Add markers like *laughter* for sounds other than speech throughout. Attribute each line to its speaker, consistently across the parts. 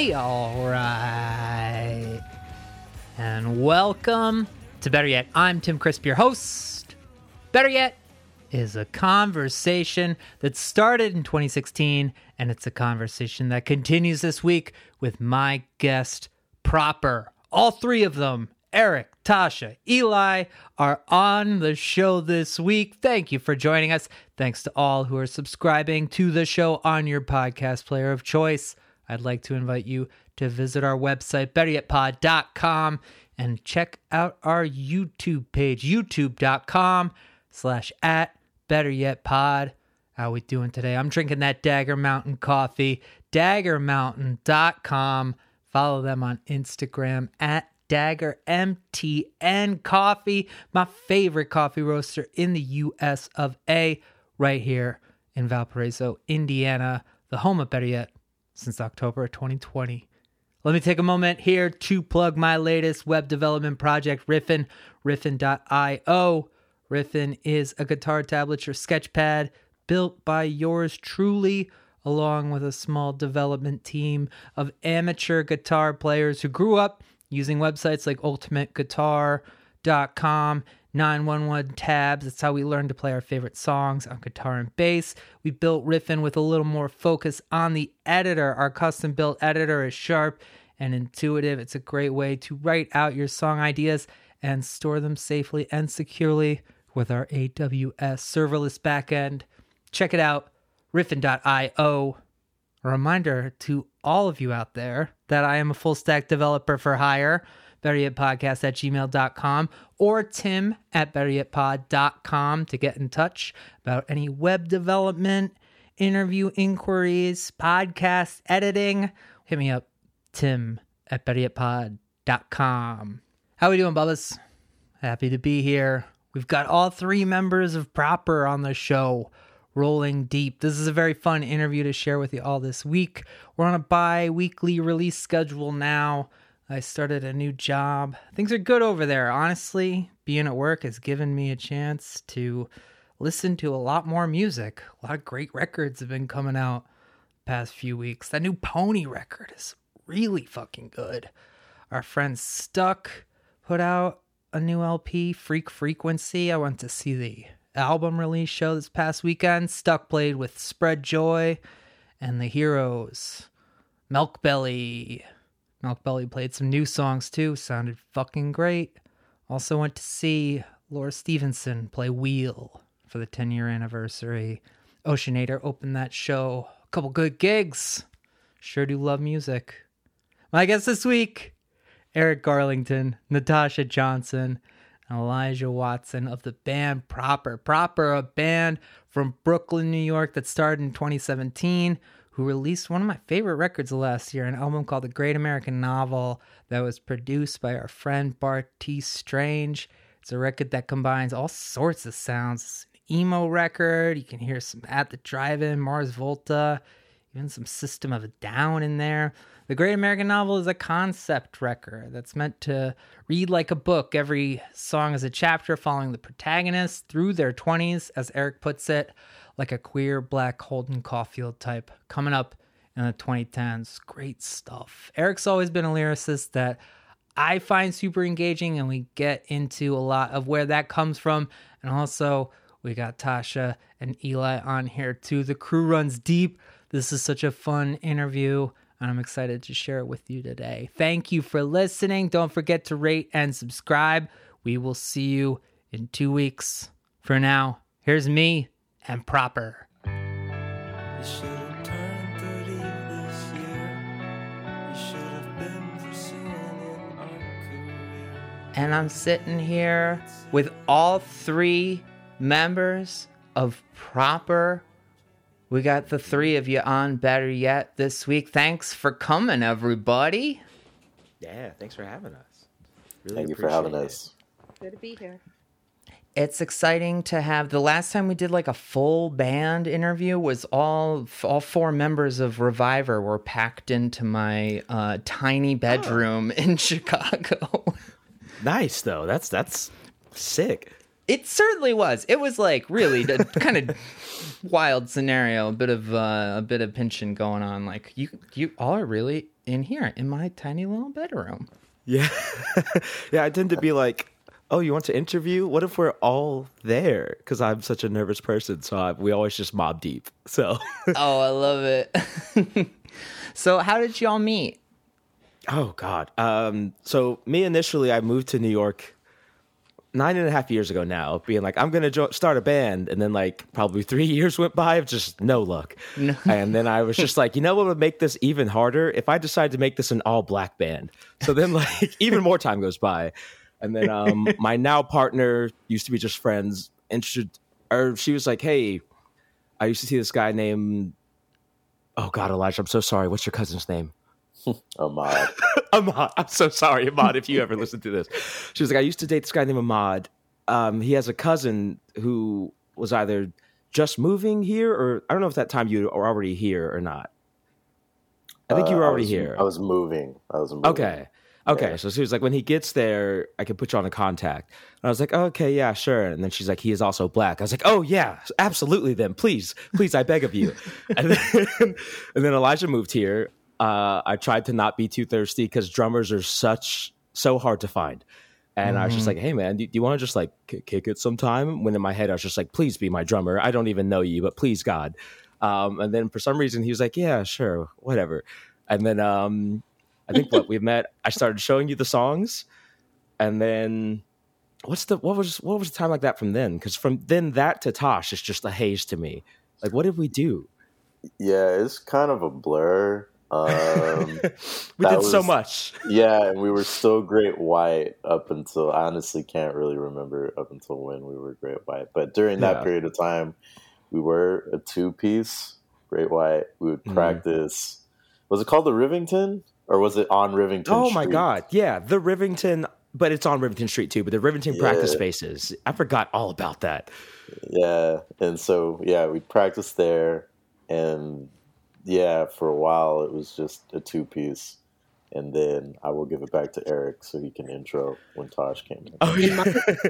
Speaker 1: Hey, all right. And welcome to Better Yet. I'm Tim Crisp, your host. Better Yet is a conversation that started in 2016, and it's a conversation that continues this week with my guest, Proper. All three of them, Eric, Tasha, Eli, are on the show this week. Thank you for joining us. Thanks to all who are subscribing to the show on your podcast player of choice. I'd like to invite you to visit our website, betteryetpod.com, and check out our YouTube page, youtube.com slash at betteryetpod. How we doing today? I'm drinking that Dagger Mountain coffee, daggermountain.com. Follow them on Instagram at Dagger MTN Coffee, my favorite coffee roaster in the US of A, right here in Valparaiso, Indiana, the home of Better Yet since October of 2020. Let me take a moment here to plug my latest web development project, Riffin, riffin.io. Riffin is a guitar tablature sketchpad built by yours truly, along with a small development team of amateur guitar players who grew up using websites like ultimateguitar.com 911 tabs. That's how we learned to play our favorite songs on guitar and bass. We built Riffin with a little more focus on the editor. Our custom built editor is sharp and intuitive. It's a great way to write out your song ideas and store them safely and securely with our AWS serverless backend. Check it out, riffin.io. A reminder to all of you out there that I am a full stack developer for hire betteryetpodcast at gmail.com or tim at betteryetpod.com to get in touch about any web development, interview inquiries, podcast editing. Hit me up, tim at betteryetpod.com. How are we doing, Bubbas? Happy to be here. We've got all three members of Proper on the show rolling deep. This is a very fun interview to share with you all this week. We're on a bi weekly release schedule now. I started a new job. Things are good over there. Honestly, being at work has given me a chance to listen to a lot more music. A lot of great records have been coming out past few weeks. That new Pony record is really fucking good. Our friend Stuck put out a new LP, Freak Frequency. I went to see the album release show this past weekend. Stuck played with Spread Joy and the Heroes. Milk Belly, Milk Belly played some new songs too, sounded fucking great. Also went to see Laura Stevenson play Wheel for the 10 year anniversary. Oceanator opened that show. A couple good gigs. Sure do love music. My guest this week, Eric Garlington, Natasha Johnson, and Elijah Watson of the band Proper. Proper, a band from Brooklyn, New York that started in 2017 who released one of my favorite records last year, an album called The Great American Novel that was produced by our friend Bartees Strange. It's a record that combines all sorts of sounds. It's an emo record. You can hear some At the Drive-In, Mars Volta, even some System of a Down in there. The Great American Novel is a concept record that's meant to read like a book. Every song is a chapter following the protagonist through their 20s, as Eric puts it like a queer black Holden Caulfield type coming up in the 2010s. Great stuff. Eric's always been a lyricist that I find super engaging, and we get into a lot of where that comes from. And also, we got Tasha and Eli on here too. The crew runs deep. This is such a fun interview, and I'm excited to share it with you today. Thank you for listening. Don't forget to rate and subscribe. We will see you in two weeks. For now, here's me and proper. And I'm sitting here with all three members of Proper. We got the three of you on Better Yet this week. Thanks for coming, everybody.
Speaker 2: Yeah, thanks for having us.
Speaker 3: Really Thank you for having it. us.
Speaker 4: Good to be here
Speaker 1: it's exciting to have the last time we did like a full band interview was all all four members of reviver were packed into my uh, tiny bedroom oh. in *laughs* chicago
Speaker 2: nice though that's that's sick
Speaker 1: It certainly was. It was like really a kind of *laughs* wild scenario, a bit of uh, a bit of pinching going on. Like you, you all are really in here in my tiny little bedroom.
Speaker 2: Yeah, *laughs* yeah. I tend to be like, oh, you want to interview? What if we're all there? Because I'm such a nervous person, so I, we always just mob deep. So. *laughs*
Speaker 1: oh, I love it. *laughs* so, how did y'all meet?
Speaker 2: Oh God. Um, so me initially, I moved to New York nine and a half years ago now, being like, I'm gonna jo- start a band, and then like probably *laughs* three years went by of just no luck, no. and then I was just like, you know what would make this even harder if I decide to make this an all black band. So then like even more time goes by, and then um, *laughs* my now partner used to be just friends, interested, or she was like, hey, I used to see this guy named, oh God, Elijah, I'm so sorry. What's your cousin's name? *laughs*
Speaker 3: Ahmad. *laughs*
Speaker 2: Ahmad. I'm so sorry, Ahmad, if you ever listen to this. She was like, I used to date this guy named Ahmad. Um, he has a cousin who was either just moving here or I don't know if that time you were already here or not. I think you were already
Speaker 3: uh, I was,
Speaker 2: here.
Speaker 3: I was moving. I was moving.
Speaker 2: Okay. Okay. Yeah. So she was like, when he gets there, I can put you on a contact. And I was like, oh, okay, yeah, sure. And then she's like, he is also black. I was like, oh, yeah, absolutely. Then please, please, I beg of you. *laughs* and, then, *laughs* and then Elijah moved here uh, I tried to not be too thirsty because drummers are such so hard to find. And mm-hmm. I was just mm-hmm. like, "Hey, man, do, do you want to just like k- kick it sometime?" When in my head, I was just like, "Please be my drummer. I don't even know you, but please, God." Um, and then for some reason, he was like, "Yeah, sure, whatever." And then um, I think what we met, I started showing you the songs, and then what's the what was what was the time like that from then? Because from then that to Tosh, is just a haze to me. Like, what did we do?
Speaker 3: Yeah, it's kind of a blur. Um, *laughs*
Speaker 2: we did was, so much.
Speaker 3: Yeah, and we were still Great White up until I honestly can't really remember up until when we were Great White. But during that yeah. period of time, we were a two piece Great White. We would mm-hmm. practice. Mm. Was it called the Rivington or was it on Rivington?
Speaker 2: Oh my god, yeah, the Rivington. But it's on Rivington Street too. But the Rivington yeah. practice spaces, I forgot all about that.
Speaker 3: Yeah, and so yeah, we practiced there, and yeah, for a while it was just a two piece. And then I will give it back to Eric so he can intro when Tosh came in.
Speaker 2: Oh, yeah.
Speaker 4: in, my,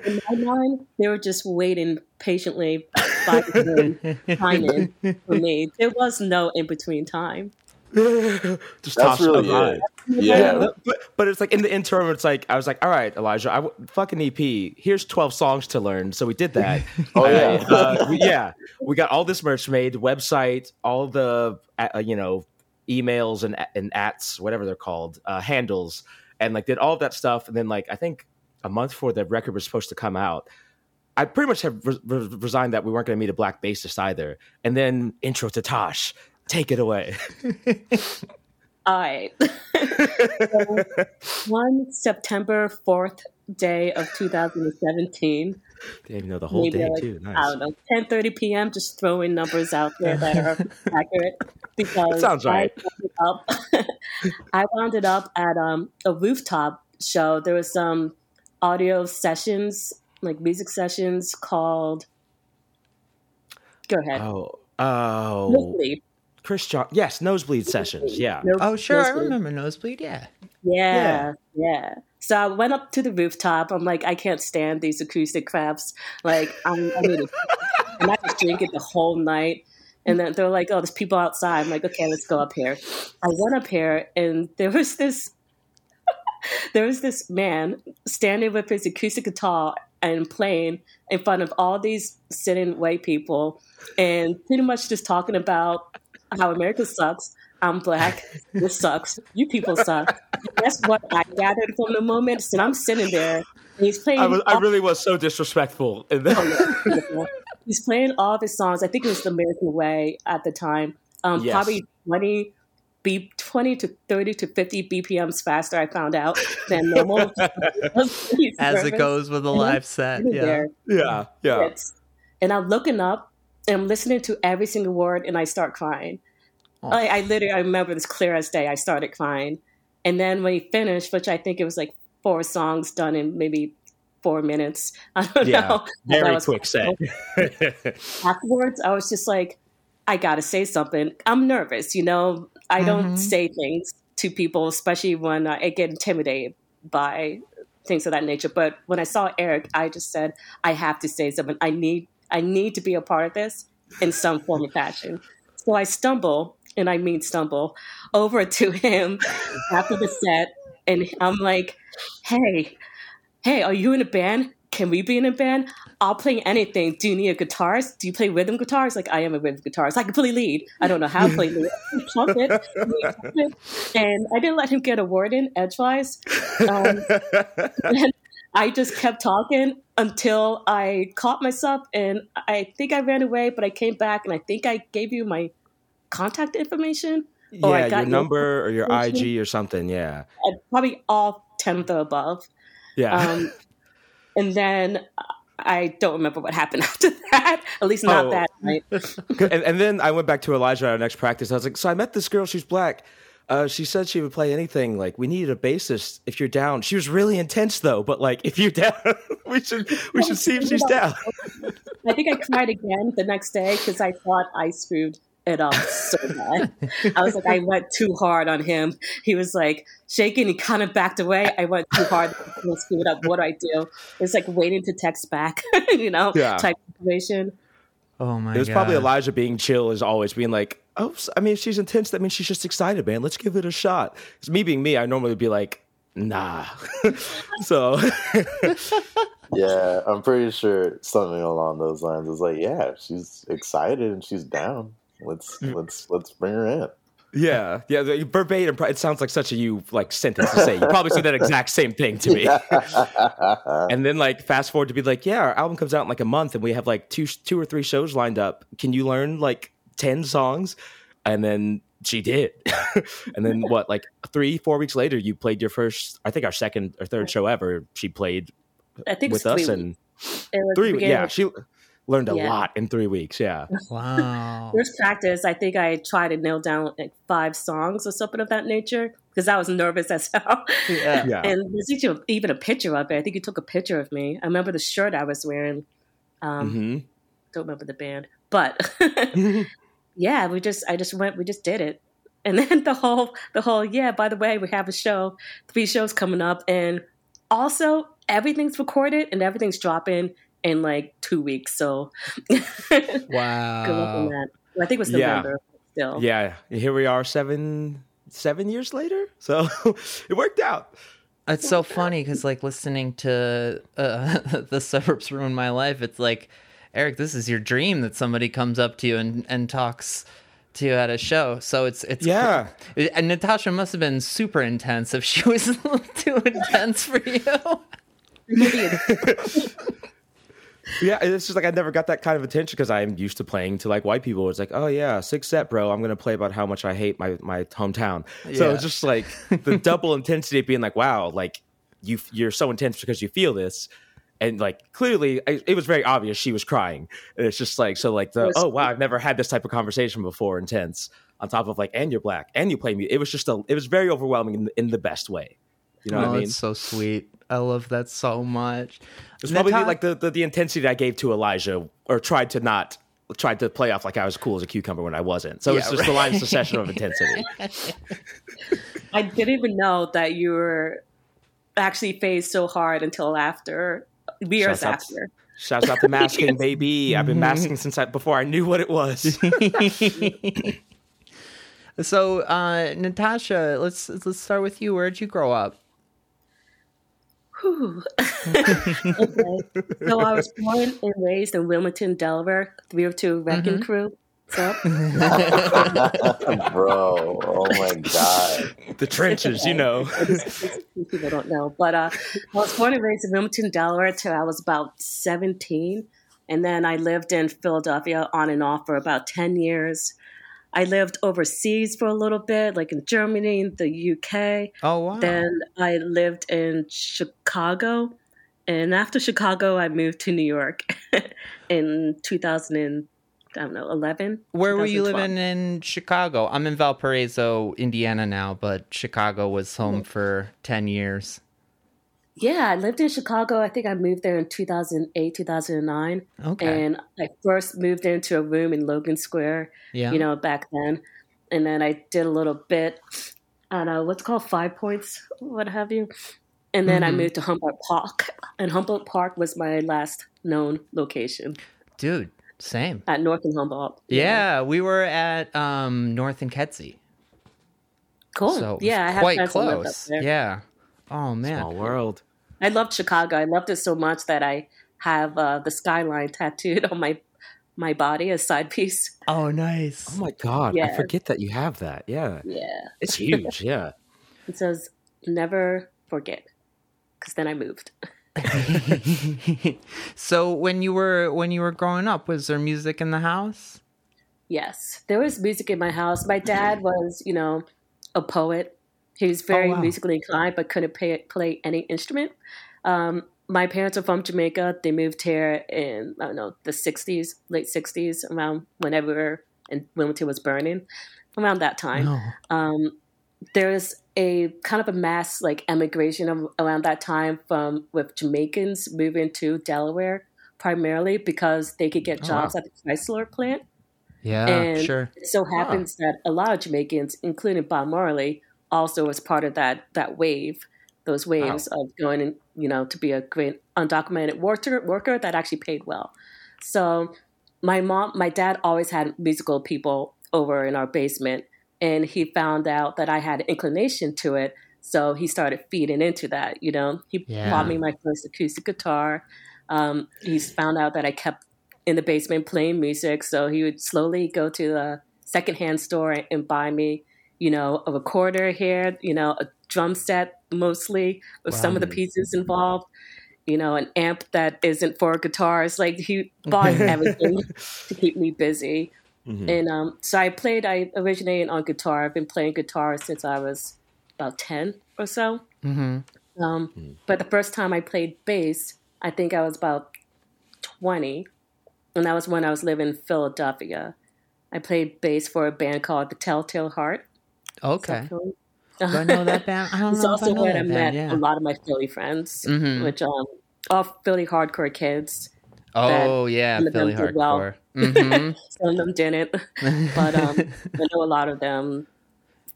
Speaker 4: in my mind, they were just waiting patiently by the *laughs* timing for me. There was no in between time. *laughs*
Speaker 2: just That's really it. Yeah, but, but it's like in the interim, it's like I was like, all right, Elijah, I fucking EP. Here's twelve songs to learn, so we did that. *laughs*
Speaker 3: oh yeah,
Speaker 2: uh, we, yeah. We got all this merch made, website, all the uh, you know emails and and ats, whatever they're called, uh, handles, and like did all of that stuff. And then like I think a month before the record was supposed to come out, I pretty much have re- re- resigned that we weren't going to meet a black bassist either. And then intro to Tosh, Take it away. *laughs*
Speaker 4: All right. so, one September 4th day of 2017.
Speaker 2: Damn, you know the whole day like, too. Nice. I
Speaker 4: don't know, 10:30 p.m. Just throwing numbers out there that are *laughs* accurate because
Speaker 2: that sounds right.
Speaker 4: I wound up, *laughs* I wound it up at um, a rooftop show. There was some audio sessions, like music sessions, called. Go ahead.
Speaker 2: Oh, oh. Chris John. Yes, nosebleed sessions. Yeah.
Speaker 5: No, oh, sure. Nosebleed. I remember nosebleed. Yeah.
Speaker 4: yeah. Yeah. Yeah. So I went up to the rooftop. I'm like, I can't stand these acoustic crafts. Like, I'm, I need to, and I just drink it the whole night. And then they're like, oh, there's people outside. I'm like, okay, let's go up here. I went up here, and there was this, *laughs* there was this man standing with his acoustic guitar and playing in front of all these sitting white people, and pretty much just talking about how America sucks. I'm black. This sucks. You people suck. That's what I gathered from the moment. And I'm sitting there. he's playing.
Speaker 2: I, was, I, really was so disrespectful.
Speaker 4: Oh, he's playing all of his songs. I think it was the American Way at the time. Um, yes. Probably 20, beep, 20 to 30 to 50 BPMs faster, I found out, than normal. *laughs*
Speaker 5: As it goes with a live set. Yeah.
Speaker 2: There. Yeah. Yeah.
Speaker 4: And I'm looking up and I'm listening to every single word and I start crying. Oh. I, I, literally I remember this clear as day. I started crying, and then when he finished, which I think it was like four songs done in maybe four minutes. *laughs* I don't yeah, know.
Speaker 2: Very quick set. *laughs*
Speaker 4: Afterwards, I was just like, I gotta say something. I'm nervous, you know. I don't mm-hmm. say things to people, especially when I get intimidated by things of that nature. But when I saw Eric, I just said, I have to say something. I need I need to be a part of this in some form or fashion. So I stumble, and I mean stumble, over to him after the set, and I'm like, "Hey, hey, are you in a band? Can we be in a band? I'll play anything. Do you need a guitarist? Do you play rhythm guitars? Like I am a rhythm guitarist. I can play lead. I don't know how to play *laughs* lead. Trumpet. and I didn't let him get a word in edgewise. Um, and *laughs* I just kept talking until I caught myself, and I think I ran away, but I came back, and I think I gave you my contact information.
Speaker 2: or I yeah, your number or your IG or something. Yeah,
Speaker 4: probably all ten of the above.
Speaker 2: Yeah. Um,
Speaker 4: and then I don't remember what happened *laughs* after that. At least not oh. that night. *laughs*
Speaker 2: and, and, then I went back to Elijah at our next practice. I was like, so I met this girl. She's black. Uh, she said she would play anything. Like we needed a bassist if you're down. She was really intense though, but like if you're down, *laughs* we should we should see if she's down.
Speaker 4: I think I cried again the next day because I thought I screwed it up so bad. I was like, I went too hard on him. He was like shaking. He kind of backed away. I went too hard. I screwed up. What do I do? It's like waiting to text back, *laughs* you know, yeah. type situation.
Speaker 5: Oh my!
Speaker 2: It was
Speaker 5: God.
Speaker 2: probably Elijah being chill, as always being like, "Oh, I mean, if she's intense, that means she's just excited, man. Let's give it a shot." It's me being me. I normally would be like, "Nah." *laughs* so. *laughs*
Speaker 3: yeah, I'm pretty sure something along those lines is like, yeah, she's excited and she's down. Let's mm. let's let's bring her in.
Speaker 2: Yeah, yeah. The verbatim. It sounds like such a you like sentence to say. You probably say that exact same thing to me. *laughs* and then like fast forward to be like, yeah, our album comes out in like a month, and we have like two two or three shows lined up. Can you learn like ten songs? And then she did. *laughs* and then what? Like three four weeks later, you played your first. I think our second or third show ever. She played
Speaker 4: I think
Speaker 2: with us and three. Yeah, she learned a yeah. lot in three weeks. Yeah. *laughs*
Speaker 5: Wow.
Speaker 4: First practice, I think I tried to nail down like five songs or something of that nature because I was nervous as *laughs* hell. Yeah. yeah. And there's even a picture of it. I think you took a picture of me. I remember the shirt I was wearing. Um, mm-hmm. Don't remember the band, but *laughs* yeah, we just I just went. We just did it. And then the whole the whole yeah. By the way, we have a show, three shows coming up, and also everything's recorded and everything's dropping in like two weeks. So *laughs*
Speaker 5: wow,
Speaker 4: good luck on that. I think it was November. Yeah. Still,
Speaker 2: yeah. Here we are, seven seven years later. *laughs* So it worked out.
Speaker 1: It's so funny because like listening to uh, *laughs* the suburbs ruin my life. It's like Eric, this is your dream that somebody comes up to you and and talks to you at a show. So it's it's
Speaker 2: yeah.
Speaker 1: And Natasha must have been super intense if she was a little too intense for you.
Speaker 2: Yeah, it's just like I never got that kind of attention because I'm used to playing to like white people. It's like, oh yeah, six set, bro. I'm gonna play about how much I hate my my hometown. Yeah. So it's just like the *laughs* double intensity of being like, wow, like you you're so intense because you feel this, and like clearly I, it was very obvious she was crying. And it's just like so like the oh wow, I've never had this type of conversation before. Intense on top of like, and you're black and you play me. It was just a it was very overwhelming in, in the best way. You know oh, what I oh, mean?
Speaker 5: It's so sweet. I love that so much.
Speaker 2: It's probably like the, the, the intensity I gave to Elijah, or tried to not tried to play off like I was cool as a cucumber when I wasn't. So yeah, it's just right. the line succession of intensity. *laughs*
Speaker 4: I didn't even know that you were actually phased so hard until after years Shouts after. Out,
Speaker 2: shouts out to *laughs* masking, baby. I've been masking since I, before I knew what it was. *laughs*
Speaker 5: so, uh, Natasha, let's let's start with you. Where'd you grow up? *laughs*
Speaker 4: okay. So I was born and raised in Wilmington, Delaware, 302 Wrecking mm-hmm. Crew. So. *laughs*
Speaker 3: Bro, oh my God.
Speaker 2: The trenches, you know.
Speaker 4: People don't know. But uh, I was born and raised in Wilmington, Delaware till I was about 17. And then I lived in Philadelphia on and off for about 10 years. I lived overseas for a little bit, like in Germany, the UK.
Speaker 5: Oh wow!
Speaker 4: Then I lived in Chicago, and after Chicago, I moved to New York *laughs* in 2000 and I don't know 11.
Speaker 1: Where were you living in Chicago? I'm in Valparaiso, Indiana now, but Chicago was home for 10 years.
Speaker 4: Yeah, I lived in Chicago. I think I moved there in 2008, 2009.
Speaker 5: Okay.
Speaker 4: And I first moved into a room in Logan Square, yeah. you know, back then. And then I did a little bit, I don't know, what's called Five Points, what have you. And then I
Speaker 5: Mhm.
Speaker 4: moved to Humboldt Park, and Humboldt Park was my last known location
Speaker 1: Dude, same.
Speaker 4: at North and Humboldt.
Speaker 1: Yeah, we were at um, North and Kedzie.
Speaker 4: cool.
Speaker 1: So
Speaker 4: yeah, I
Speaker 1: quite
Speaker 4: friends that lived up
Speaker 1: close. Yeah. Oh man.
Speaker 2: Small world.
Speaker 4: I loved Chicago. I loved it so much that I have uh, the skyline tattooed on my my body as side piece.
Speaker 1: Oh nice.
Speaker 2: Oh my god, I forget that you have that. Yeah,
Speaker 4: Yeah,
Speaker 2: it's *laughs* huge. Yeah.
Speaker 4: it says never forget, because then I moved. *laughs* *laughs*
Speaker 1: so when you were when you were growing up, was there music in the house?
Speaker 4: Yes, there was music in my house. My dad was, you know, a poet. He was very
Speaker 1: Oh, wow.
Speaker 4: musically inclined, but couldn't play, play any instrument. Um, my parents are from Jamaica. They moved here in I don't know the '60s, late '60s, around whenever and Wilmington was burning, around that time.
Speaker 1: No.
Speaker 4: um, there's a kind of a mass like emigration of, around that time from with Jamaicans moving to Delaware primarily because they could get
Speaker 2: Oh,
Speaker 4: jobs
Speaker 2: wow.
Speaker 4: at the Chrysler plant.
Speaker 1: Yeah,
Speaker 4: And-
Speaker 1: sure.
Speaker 4: It so happens that a lot of Jamaicans, including Bob Marley, also was part of that that wave, those waves of going and you know to be a great undocumented worker worker that actually paid well. So my mom, my dad always had musical people over in our basement, and he found out that I had an inclination to it. So he started feeding into that. You know, he
Speaker 1: Yeah.
Speaker 4: bought me my first acoustic guitar. Um, he's found out that I kept in the basement playing music. So he would slowly go to the secondhand store and buy me, you know, a recorder here, you know, a drum set mostly with some of the pieces involved, you know, an amp that isn't for guitars. Like he *laughs* bought everything to keep me busy.
Speaker 2: Mhm.
Speaker 4: And um, so I played, I originated on guitar. I've been playing guitar since I was about 10 or so.
Speaker 1: hmm
Speaker 4: Um, But the first time I played bass, I think I was about 20. And that was when I was living in Philadelphia. I played bass for a band called The Telltale Heart.
Speaker 1: Okay. *laughs* Do I know that band? I don't
Speaker 4: It's
Speaker 1: know if I
Speaker 4: also
Speaker 1: know
Speaker 4: where I met.
Speaker 1: Yeah.
Speaker 4: a lot of my Philly friends,
Speaker 1: Mhm.
Speaker 4: which um, all Philly hardcore kids.
Speaker 1: Oh yeah,
Speaker 4: some of them
Speaker 1: Philly
Speaker 4: did well.
Speaker 1: hardcore. *laughs* hmm
Speaker 4: Some of them didn't, but um, I know a lot of them.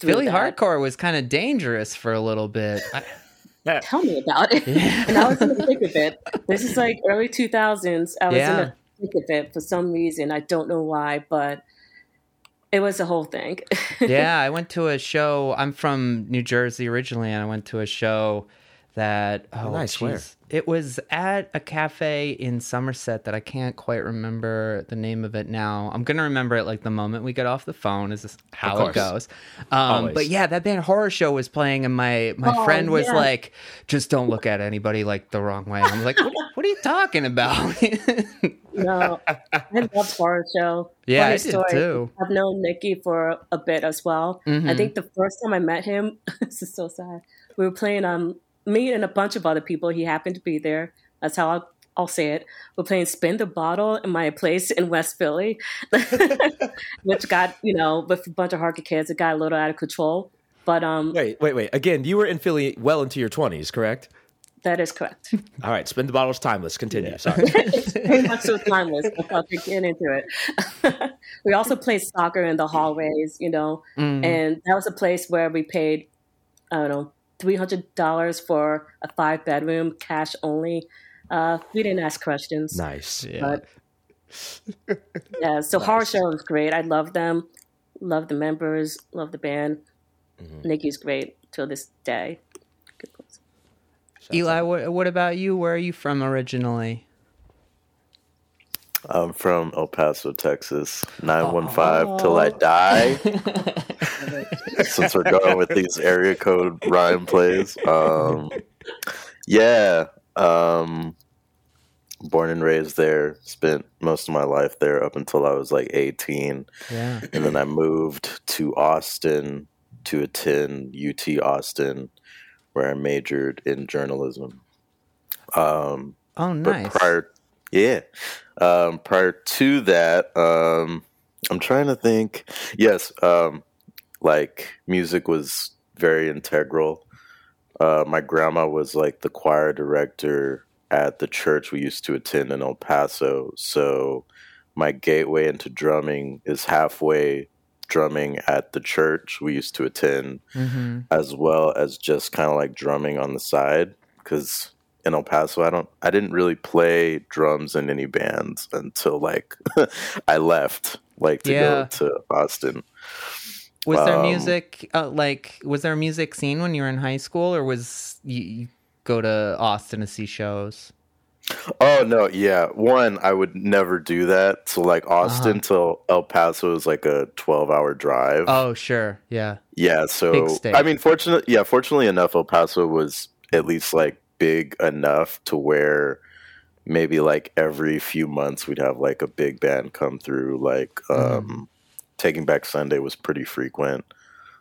Speaker 4: through
Speaker 1: Philly
Speaker 4: that.
Speaker 1: hardcore was kind of dangerous for a little bit. I,
Speaker 4: Tell me about it. *laughs* and I was in the thick of it. This is like early 2000s. I was in the thick of it for some reason. I don't know why, but it was a whole thing. *laughs*
Speaker 1: yeah, I went to a show. I'm from New Jersey originally, and I went to a show that oh,
Speaker 2: nice, where?
Speaker 1: It was at a cafe in Somerset that I can't quite remember the name of it now. I'm gonna remember it like the moment we get off the phone. Is this how it goes? Um, but yeah, that band horror show was playing, and my my
Speaker 4: Oh,
Speaker 1: friend was
Speaker 4: yeah.
Speaker 1: like, "Just don't look at anybody like the wrong way." I'm like, "What, what are you talking about?" *laughs*
Speaker 4: no, I loved horror show.
Speaker 1: Yeah,
Speaker 4: Funny
Speaker 1: I did too.
Speaker 4: I've known Nikki for a bit as well. I
Speaker 1: Mhm.
Speaker 4: think the first time I met him, *laughs* this is so sad. We were playing um me and a bunch of other people. He happened to be there. That's how I'll, I'll say it. We're playing Spin the Bottle in my place in West Philly, *laughs* which got you know with a bunch of hardcore kids. It got a little out of control. But um,
Speaker 2: Wait, wait, wait. Again, you were in Philly well into your twenties, correct?
Speaker 4: that is correct.
Speaker 2: All right, spin the bottles timeless. Continue. Sorry. *laughs*
Speaker 4: it's very much so timeless. I thought to get into it. *laughs* we also played soccer in the hallways, you know,
Speaker 1: Mm.
Speaker 4: and that was a place where we paid, I don't know, three hundred dollars for a five bedroom, cash only. Uh, we didn't ask questions.
Speaker 2: nice.
Speaker 1: yeah.
Speaker 4: But *laughs* yeah, so horror show was great. I love them, love the members, love the band.
Speaker 2: Mm-hmm.
Speaker 4: Nikki's great till this day. Good.
Speaker 1: Eli, what, what about you? Where are you from originally?
Speaker 3: I'm from El Paso, Texas. 915 till I die. *laughs* Since we're going with these area code rhyme plays. Um, yeah. Um, born and raised there. Spent most of my life there up until I was like 18.
Speaker 1: Yeah.
Speaker 3: And then I moved to Austin to attend UT Austin, where I majored in journalism. Um,
Speaker 1: Oh,
Speaker 3: but
Speaker 1: nice.
Speaker 3: prior, yeah, um, prior to that, um, I'm trying to think. Yes, um, like music was very integral. Uh, my grandma was like the choir director at the church we used to attend in El Paso, so my gateway into drumming is halfway drumming at the church we used to attend
Speaker 1: hmm
Speaker 3: as well as just kind of like drumming on the side. because in El Paso, I don't, I didn't really play drums in any bands until like *laughs* I left, like to
Speaker 1: Yeah.
Speaker 3: go to Austin.
Speaker 1: Was there
Speaker 3: Um,
Speaker 1: music uh, like was there a music scene when you were in high school, or was you, you go to Austin to see shows?
Speaker 3: Oh no, yeah. One, I would never do that. So like Austin to El Paso is like a twelve-hour drive.
Speaker 1: Oh, sure, yeah,
Speaker 3: Yeah, so. I mean, fortunate, yeah, fortunately enough, El Paso was at least like big enough to where maybe like every few months we'd have like a big band come through. Like um, Taking Back Sunday was pretty frequent.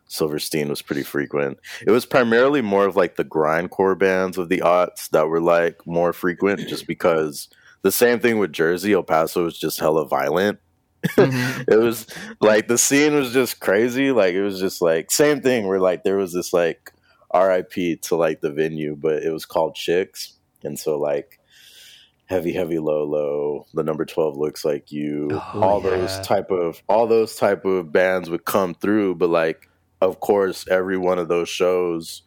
Speaker 3: Silverstein was pretty frequent. It was primarily more of like the grindcore bands of the aughts that were like more frequent, *clears throat* just because the same thing with Jersey. El Paso was just hella violent. *laughs* it was like the scene was just crazy. Like it was just like same thing where like there was this like RIP to like the venue, but it was called Chicks, and so like heavy, heavy, low, low. The number twelve looks like you.
Speaker 5: Oh,
Speaker 3: all
Speaker 5: yeah.
Speaker 3: those type of all those type of bands would come through, but like of course every one of those shows,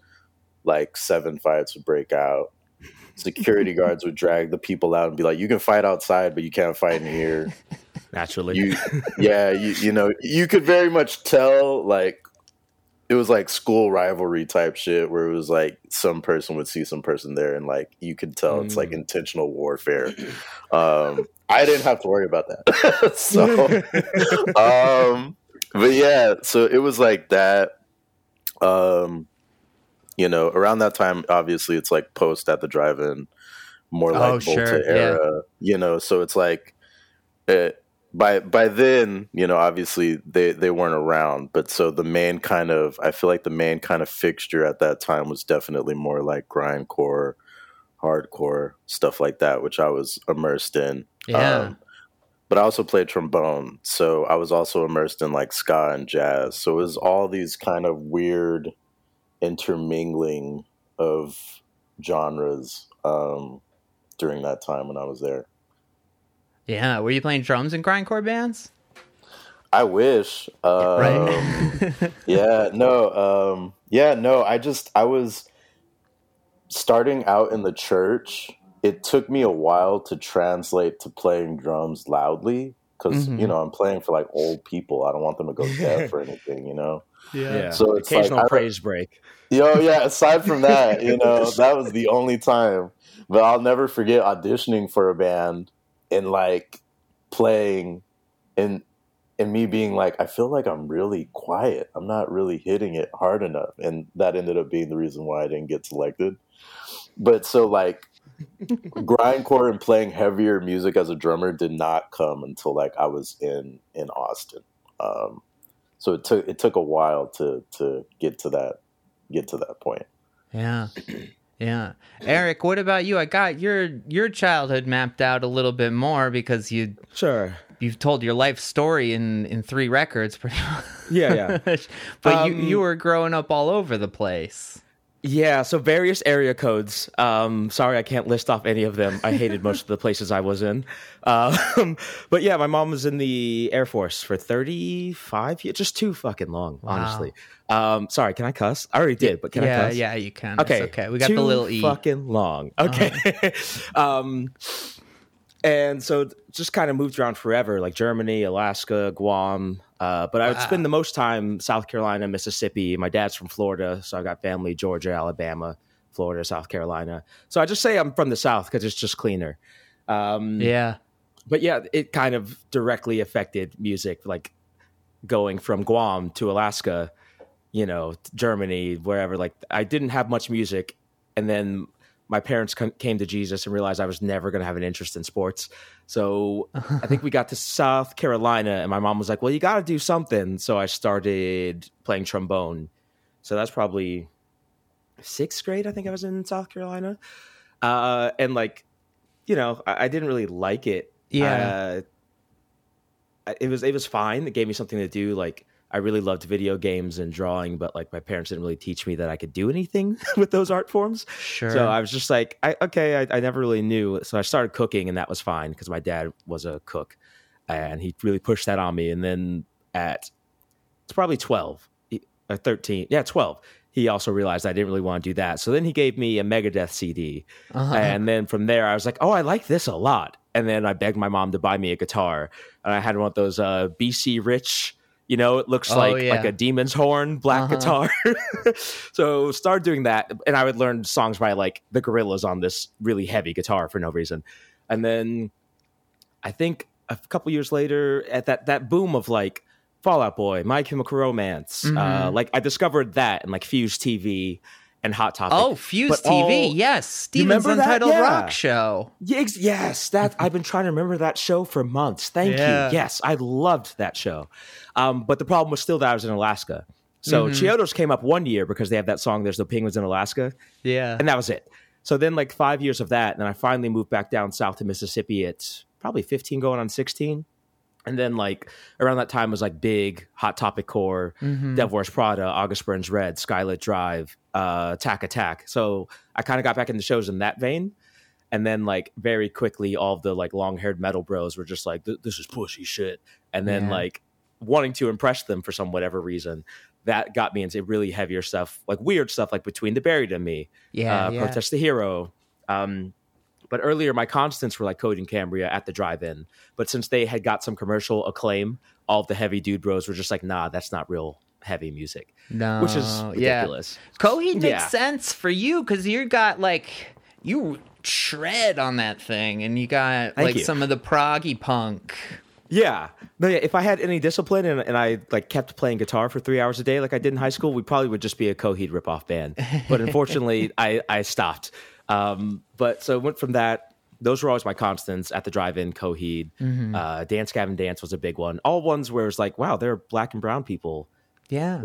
Speaker 3: like seven fights would break out. *laughs* Security guards would drag the people out and be like, "You can fight outside, but you can't fight in here." *laughs*
Speaker 2: Naturally.
Speaker 3: you yeah you, you know you could very much tell like it was like school rivalry type shit where it was like some person would see some person there and like you could tell it's like intentional warfare. *clears throat* Um i didn't have to worry about that. *laughs* So *laughs* um but yeah so it was like that um you know around that time obviously it's like post at the drive-in more like
Speaker 1: Oh,
Speaker 3: Volta
Speaker 1: sure, yeah.
Speaker 3: era you know so it's like it, by by then, you know, obviously they they weren't around, but so the main kind of I feel like the main kind of fixture at that time was definitely more like grindcore, hardcore stuff like that, which I was immersed in.
Speaker 1: Yeah.
Speaker 3: but I also played trombone, so I was also immersed in like ska and jazz. So it was all these kind of weird intermingling of genres um, during that time when I was there.
Speaker 1: Yeah. Were you playing drums in grindcore bands?
Speaker 3: I wish. Um,
Speaker 1: Right. *laughs*
Speaker 3: yeah, no, um, yeah, no. I just I was starting out in the church. It took me a while to translate to playing drums loudly because
Speaker 1: Mhm.
Speaker 3: you know I'm playing for like old people. I don't want them to go *laughs* deaf or anything. You know.
Speaker 2: yeah.
Speaker 3: So it's
Speaker 2: occasional
Speaker 3: I don't-
Speaker 2: praise break.
Speaker 3: Yo, yeah. Aside from that, you *laughs* know, that was the only time. But I'll never forget auditioning for a band and like playing and and me being like, I feel like I'm really quiet. I'm not really hitting it hard enough, and that ended up being the reason why I didn't get selected. But so like grindcore and playing heavier music as a drummer did not come until like I was in in Austin. Um, so it took it took a while to to get to that get to that point.
Speaker 1: Yeah. *clears throat* Yeah. Eric, what about you? I got your your childhood mapped out a little bit more because you
Speaker 2: Sure.
Speaker 1: you've told your life story in in three records *laughs* pretty much.
Speaker 2: Yeah, yeah. *laughs*
Speaker 1: but you
Speaker 2: Um,
Speaker 1: you were growing up all over the place.
Speaker 2: Yeah, so various area codes. Um, sorry, I can't list off any of them. I hated most of the places I was in. Um, *laughs* but yeah, my mom was in the Air Force for 35 years, just too fucking long, honestly. Um, sorry, can I cuss? I already did, but can I
Speaker 1: yeah,
Speaker 2: cuss?
Speaker 1: yeah, you can.
Speaker 2: Okay,
Speaker 1: It's okay. We got the little E.
Speaker 2: Fucking long. Okay. *laughs* um, and so just kind of moved around forever, like Germany, Alaska, Guam. Uh, but I would
Speaker 1: Wow.
Speaker 2: spend the most time South Carolina, Mississippi. My dad's from Florida, so I got family Georgia, Alabama, Florida, South Carolina. So I just say I'm from the South because it's just cleaner. Um,
Speaker 1: Yeah.
Speaker 2: but yeah, it kind of directly affected music, like going from Guam to Alaska, you know, Germany, wherever. Like, I didn't have much music, and then my parents com- came to Jesus and realized I was never going to have an interest in sports. So *laughs* I think we got to South Carolina, and my mom was like, "Well, you got to do something." So I started playing trombone. So that's probably sixth grade. I think I was in South Carolina, uh, and like, you know, I, I didn't really like it
Speaker 1: Yeah.
Speaker 2: uh, it was it was fine. It gave me something to do. Like I really loved video games and drawing, but like my parents didn't really teach me that I could do anything *laughs* with those art forms.
Speaker 1: Sure.
Speaker 2: So I was just like, I, okay, I, I never really knew. So I started cooking, and that was fine because my dad was a cook, and he really pushed that on me. And then at it's probably twelve or thirteen, yeah, twelve. he also realized I didn't really want to do that. So then he gave me a Megadeth CD. Uh-huh. And then from there, I was like, oh, I like this a lot. And then I begged my mom to buy me a guitar. And I had one of those uh, BC Rich, you know, it looks oh, like yeah. like a demon's horn, black uh-huh. guitar. *laughs* so started doing that. And I would learn songs by like the Gorillaz on this really heavy guitar for no reason. And then I think a couple years later, at that, that boom of like, Fall Out Boy, My Chemical Romance. Uh, mm-hmm. Uh, like I discovered that and like Fuse TV and Hot Topic.
Speaker 1: Oh, Fuse but TV, all, yes, Steven's Untitled yeah. Rock Show.
Speaker 2: Yes, yes, that I've been trying to remember that show for months. Thank yeah. you. Yes, I loved that show. Um, but the problem was still that I was in Alaska. So mm-hmm. Chiodos came up one year because they have that song "There's No Penguins in Alaska."
Speaker 1: Yeah,
Speaker 2: and that was it. So then, like five years of that, and then I finally moved back down south to Mississippi at probably 15, going on 16 and then like around that time was like big hot topic core mm-hmm. devil wears prada august burns red skylit drive uh attack attack so i kind of got back into shows in that vein and then like very quickly all the like long haired metal bros were just like this is pushy shit and then yeah. like wanting to impress them for some whatever reason that got me into really heavier stuff like weird stuff like between the buried and me
Speaker 1: yeah,
Speaker 2: uh,
Speaker 1: yeah.
Speaker 2: protest the hero um but earlier, my constants were like Coheed and Cambria at the drive-in. But since they had got some commercial acclaim, all the heavy dude bros were just like, "Nah, that's not real heavy music."
Speaker 1: No,
Speaker 2: which is ridiculous.
Speaker 1: Yeah. Coheed makes yeah. sense for you because you got like you tread on that thing, and you got Thank like you. some of the proggy punk.
Speaker 2: Yeah. No, yeah. If I had any discipline and, and I like kept playing guitar for three hours a day, like I did in high school, we probably would just be a Coheed ripoff band. But unfortunately, *laughs* I I stopped um, but so went from that. Those were always my constants at the drive-in. Coheed, mm-hmm. uh, Dance Gavin Dance was a big one. All ones where it was like, wow, there are black and brown people,
Speaker 1: yeah,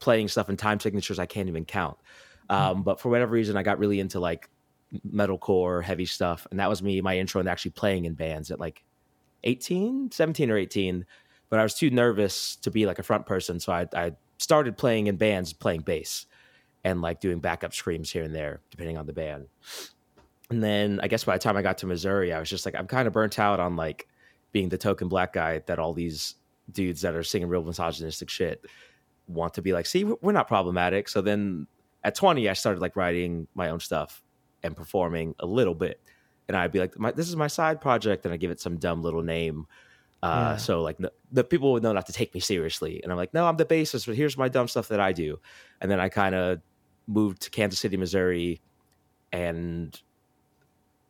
Speaker 2: playing stuff in time signatures I can't even count. Um, mm-hmm. But for whatever reason, I got really into like metalcore, heavy stuff, and that was me my intro into actually playing in bands at like 18, 17 or 18. But I was too nervous to be like a front person, so I, I started playing in bands, playing bass and like doing backup screams here and there, depending on the band. And then I guess by the time I got to Missouri, I was just like, I'm kind of burnt out on like being the token black guy that all these dudes that are singing real misogynistic shit want to be like, see, we're not problematic. So then at 20, I started like writing my own stuff and performing a little bit. And I'd be like, this is my side project. And I give it some dumb little name. Uh, yeah. So like the, the, people would know not to take me seriously. And I'm like, no, I'm the bassist, but here's my dumb stuff that I do. And then I kind of moved to Kansas City, Missouri, and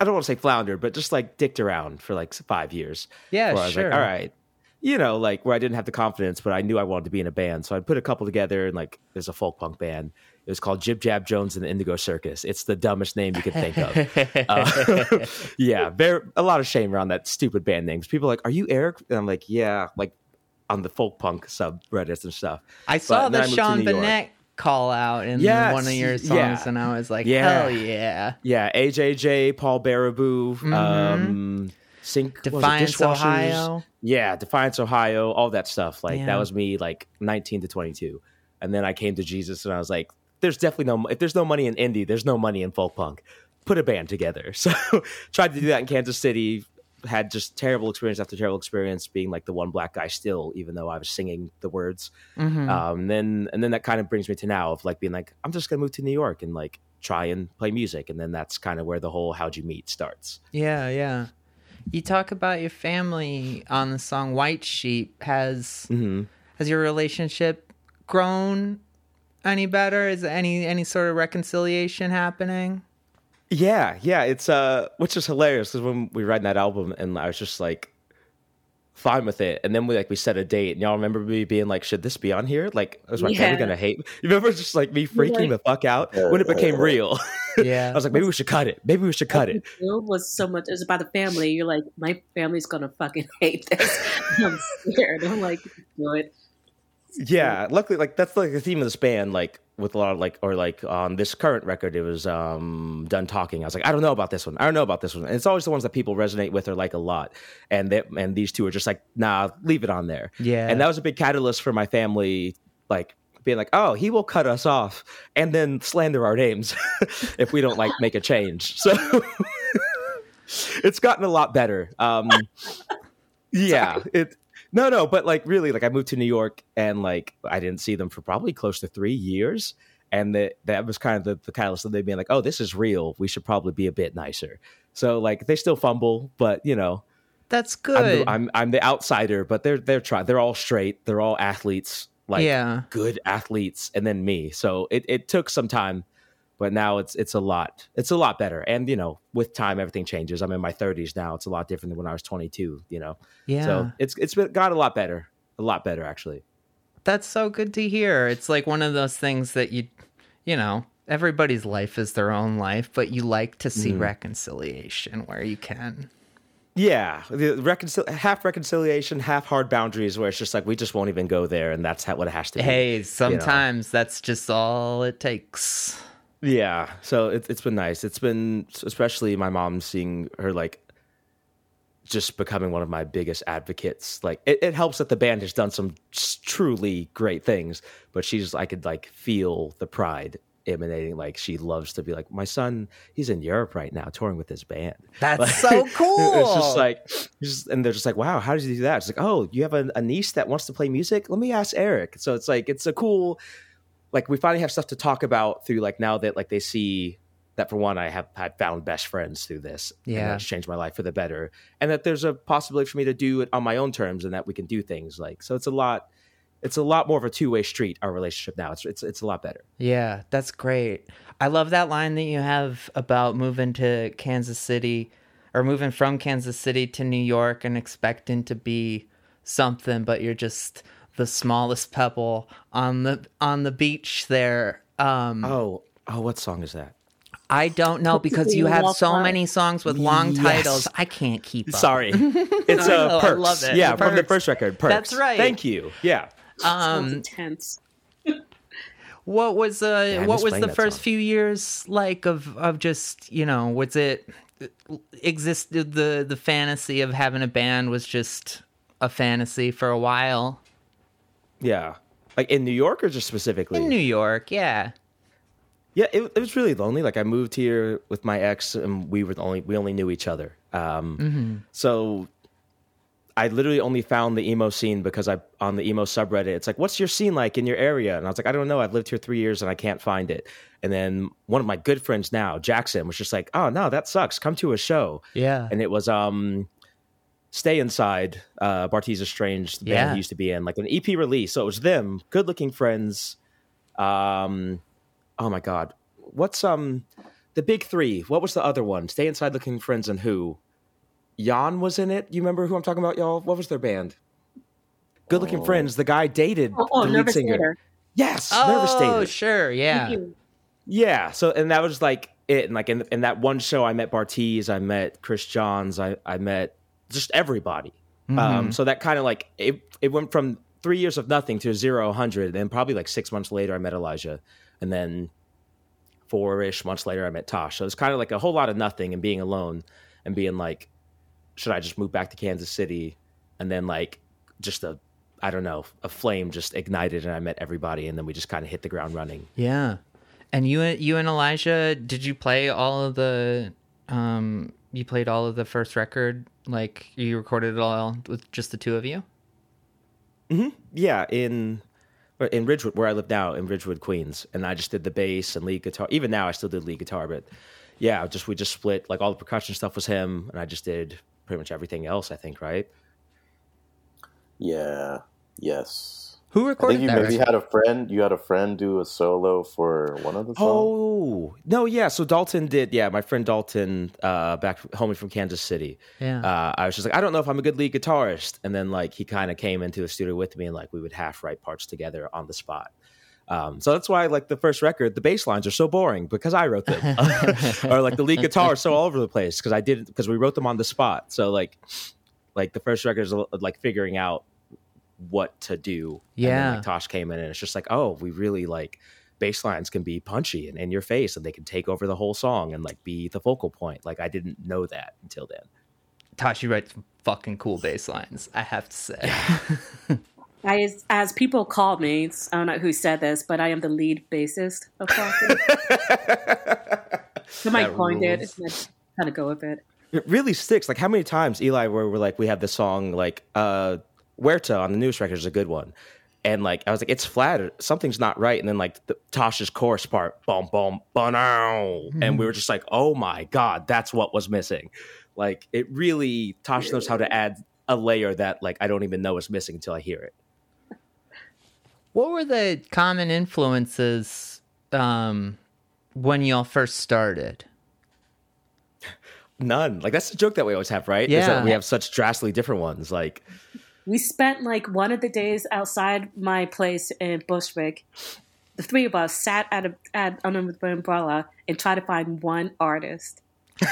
Speaker 2: I don't want to say floundered, but just like dicked around for like five years.
Speaker 1: Yeah,
Speaker 2: where I
Speaker 1: was sure.
Speaker 2: like, all right, you know, like where I didn't have the confidence, but I knew I wanted to be in a band. So I put a couple together, and like there's a folk punk band. It was called Jib Jab Jones and the Indigo Circus. It's the dumbest name you could think of. *laughs* uh, *laughs* yeah, a lot of shame around that stupid band names. People are like, "Are you Eric?" And I'm like, "Yeah," like on the folk punk subreddits and stuff.
Speaker 1: I saw but the Sean Bonnette call out in yes, one of your songs, yeah. and I was like, yeah. hell yeah.
Speaker 2: Yeah, AJJ, Paul Baribeau, mm-hmm. um, Sync,
Speaker 1: Defiance, Ohio.
Speaker 2: Yeah, Defiance, Ohio, all that stuff. Like, yeah. that was me, like 19 to 22. And then I came to Jesus and I was like, there's definitely no, if there's no money in indie, there's no money in folk punk. Put a band together. *laughs* So tried to do that in Kansas City, had just terrible experience after terrible experience being like the one black guy still, even though I was singing the words. Mm-hmm. Um, and then and then that kind of brings me to now of like being like, I'm just gonna move to New York and like try and play music. And then that's kind of where the whole how'd you meet starts.
Speaker 1: Yeah, yeah. You talk about your family on the song White Sheep. Has mm-hmm. has your relationship grown any better? Is any any sort of reconciliation happening?
Speaker 2: Yeah, yeah, it's uh, which is hilarious because when we write that album, and I was just like, fine with it, and then we like we set a date, and y'all remember me being like, should this be on here? Like, was my yeah. family gonna hate? Me? You remember just like me freaking like, the fuck out when it became real? *laughs*
Speaker 1: Yeah,
Speaker 2: I was like, maybe we should cut it. Maybe we should cut it. It
Speaker 4: was so much. It was about the family. You're like, my family's gonna fucking *laughs* hate this. I'm scared. I'm like, do it.
Speaker 2: Yeah, luckily, like that's like the theme of this band. Like with a lot of like or like on this current record it was um done talking. I was like i don't know about this one. I don't know about this one. And it's always the ones that people resonate with or like a lot. And they, and these two are just like nah leave it on there.
Speaker 1: Yeah.
Speaker 2: and that was a big catalyst for my family like being like oh he will cut us off and then slander our names *laughs* if we don't like make a change. *laughs* So *laughs* it's gotten a lot better. Um yeah it no, no, but like really, like I moved to New York and like I didn't see them for probably close to three years. and that that was kind of the, the catalyst of them being like, oh, this is real. We should probably be a bit nicer. So like they still fumble, but you know,
Speaker 1: That's
Speaker 2: I'm
Speaker 1: good.
Speaker 2: the, I'm, I'm the outsider, but they're they're trying. They're all straight. They're all athletes, like
Speaker 1: yeah.
Speaker 2: good athletes, and then me. So it, it took some time, but now it's it's a lot. It's a lot better. And you know, with time, everything changes. I'm in my 30s now. It's a lot different than when I was 22. You know,
Speaker 1: Yeah.
Speaker 2: so it's it's got a lot better. A lot better actually.
Speaker 1: That's so good to hear. It's like one of those things that you, you know, everybody's life is their own life, but you like to see
Speaker 2: Mm-hmm.
Speaker 1: reconciliation where you can.
Speaker 2: Yeah, the reconcil- half reconciliation, half hard boundaries, where it's just like we just won't even go there, and that's how, what it has to be.
Speaker 1: Hey, sometimes that's just all it takes.
Speaker 2: Yeah, so it, it's been nice. It's been especially my mom seeing her like just becoming one of my biggest advocates. Like it, it helps that the band has done some truly great things, but she's I could like feel the pride emanating. Like she loves to be like my son. He's in Europe right now touring with his band. *laughs*
Speaker 1: That's
Speaker 2: Like,
Speaker 1: so cool. *laughs*
Speaker 2: It's just like, just, and they're just like, wow, how did you do that? It's like, oh, you have a, a niece that wants to play music. Let me ask Eric. So it's like, it's a cool, like we finally have stuff to talk about through like now that like they see that for one, I have I found best friends through this. and
Speaker 1: Yeah.
Speaker 2: it's changed my life for the better, and that there's a possibility for me to do it on my own terms, and that we can do things like. So it's a lot. It's a lot more of a two way street. Our relationship now. It's it's it's a lot better.
Speaker 1: Yeah, that's great. I love that line that you have about moving to Kansas City or moving from Kansas City to New York and expecting to be something but you're just the smallest pebble on the on the beach there. Um
Speaker 2: Oh oh, what song is that?
Speaker 1: I don't know because you have so
Speaker 4: Walk
Speaker 1: many songs with long
Speaker 2: Yes.
Speaker 1: titles. I can't keep up.
Speaker 2: Sorry, *laughs* it's
Speaker 1: a
Speaker 2: uh,
Speaker 1: know, I
Speaker 2: perks.
Speaker 1: love it.
Speaker 2: Yeah, from the first record. Perks.
Speaker 1: That's right.
Speaker 2: Thank you. Yeah.
Speaker 1: Um
Speaker 4: intense.
Speaker 1: What was uh
Speaker 2: I
Speaker 1: what was the first
Speaker 2: song.
Speaker 1: few years like of of just, you know, was it existed the the fantasy of having a band was just a fantasy for a while
Speaker 2: Yeah. Like in New York or just specifically?
Speaker 1: in New York, yeah.
Speaker 2: yeah, it, it was really lonely. Like I moved here with my ex and we were the only we only knew each other. Um
Speaker 1: Mm-hmm.
Speaker 2: so I literally only found the emo scene because I on the emo subreddit. It's like, "What's your scene like in your area?" And I was like, "I don't know. I've lived here 3 years and I can't find it." And then one of my good friends now, Jackson, was just like, "Oh, no, that sucks. Come to a show."
Speaker 1: Yeah.
Speaker 2: and it was um stay inside uh Bartees Strange the band
Speaker 1: Yeah.
Speaker 2: he used to be in like an ep release so it was them good looking friends um oh my god what's um the big three what was the other one stay inside looking friends and who jan was in it you remember who i'm talking about y'all what was their band good looking
Speaker 3: Oh.
Speaker 2: friends the guy dated
Speaker 4: Oh, oh
Speaker 2: the lead singer
Speaker 4: Theater.
Speaker 2: yes
Speaker 1: Oh,
Speaker 2: nervous dated
Speaker 1: sure, yeah.
Speaker 2: yeah. So and that was like it. And like in, in that one show, I met Bartees, I met Chris Johns, I I met just everybody.
Speaker 1: Mm-hmm.
Speaker 2: Um, so that kind of like it it went from three years of nothing to zero hundred, and then probably like six months later, I met Elijah, and then four ish months later, I met Tosh. So it's kind of like a whole lot of nothing and being alone and being like, should I just move back to Kansas City? And then like just a I don't know, a flame just ignited, and I met everybody, and then we just kind of hit the ground running.
Speaker 1: Yeah. And you you and Elijah, did you play all of the um you played all of the first record like you recorded it all with just the two of you? Hmm.
Speaker 2: Yeah, in in Ridgewood, where I live now, in Ridgewood, Queens, and I just did the bass and lead guitar. Even now, I still did lead guitar, but yeah, just we just split. Like all the percussion stuff was him, and I just did pretty much everything else. I think, right?
Speaker 3: Yeah. Yes.
Speaker 1: Who recorded I
Speaker 3: think you
Speaker 1: that?
Speaker 3: maybe had a friend. You had a friend do a solo for one of the songs.
Speaker 2: Oh no, yeah. So Dalton did. Yeah, my friend Dalton, uh, back home from Kansas City.
Speaker 1: Yeah.
Speaker 2: Uh, I was just like, I don't know if I'm a good lead guitarist, and then like he kind of came into the studio with me, and like we would half write parts together on the spot. Um, so that's why like the first record, the bass lines are so boring because I wrote them, *laughs* or like the lead guitar is so all over the place because I did because we wrote them on the spot. So like, like the first record is like figuring out what to do. And then,
Speaker 1: Yeah.
Speaker 2: like Tosh came in and it's just like, oh, we really like bass lines can be punchy and in your face and they can take over the whole song and like be the focal point. Like I didn't know that until then.
Speaker 1: Tashi writes fucking cool bass lines, I have to say.
Speaker 4: As, *laughs* as people call me, I don't know who said this, but I am the lead bassist of Coffee. Somebody *laughs*
Speaker 2: That
Speaker 4: coined it.
Speaker 2: rules.
Speaker 4: and kind of go with it.
Speaker 2: It really sticks. Like how many times Eli where we're like we have this song like uh Huerta on the newest record is a good one. and like I was like, it's flat, something's not right. And then like the, Tasha's chorus part, boom, boom, boom, and we were just like, oh my god, that's what was missing. Like it really, Tasha knows how to add a layer that like I don't even know is missing until I hear it.
Speaker 1: What were the common influences um, when y'all first started?
Speaker 2: None. Like that's the joke that we always have, right? Is
Speaker 1: Yeah.
Speaker 2: that we have such drastically different ones. Like
Speaker 4: We spent like one of the days outside my place in Bushwick. The three of us sat at a at under the umbrella and tried to find one artist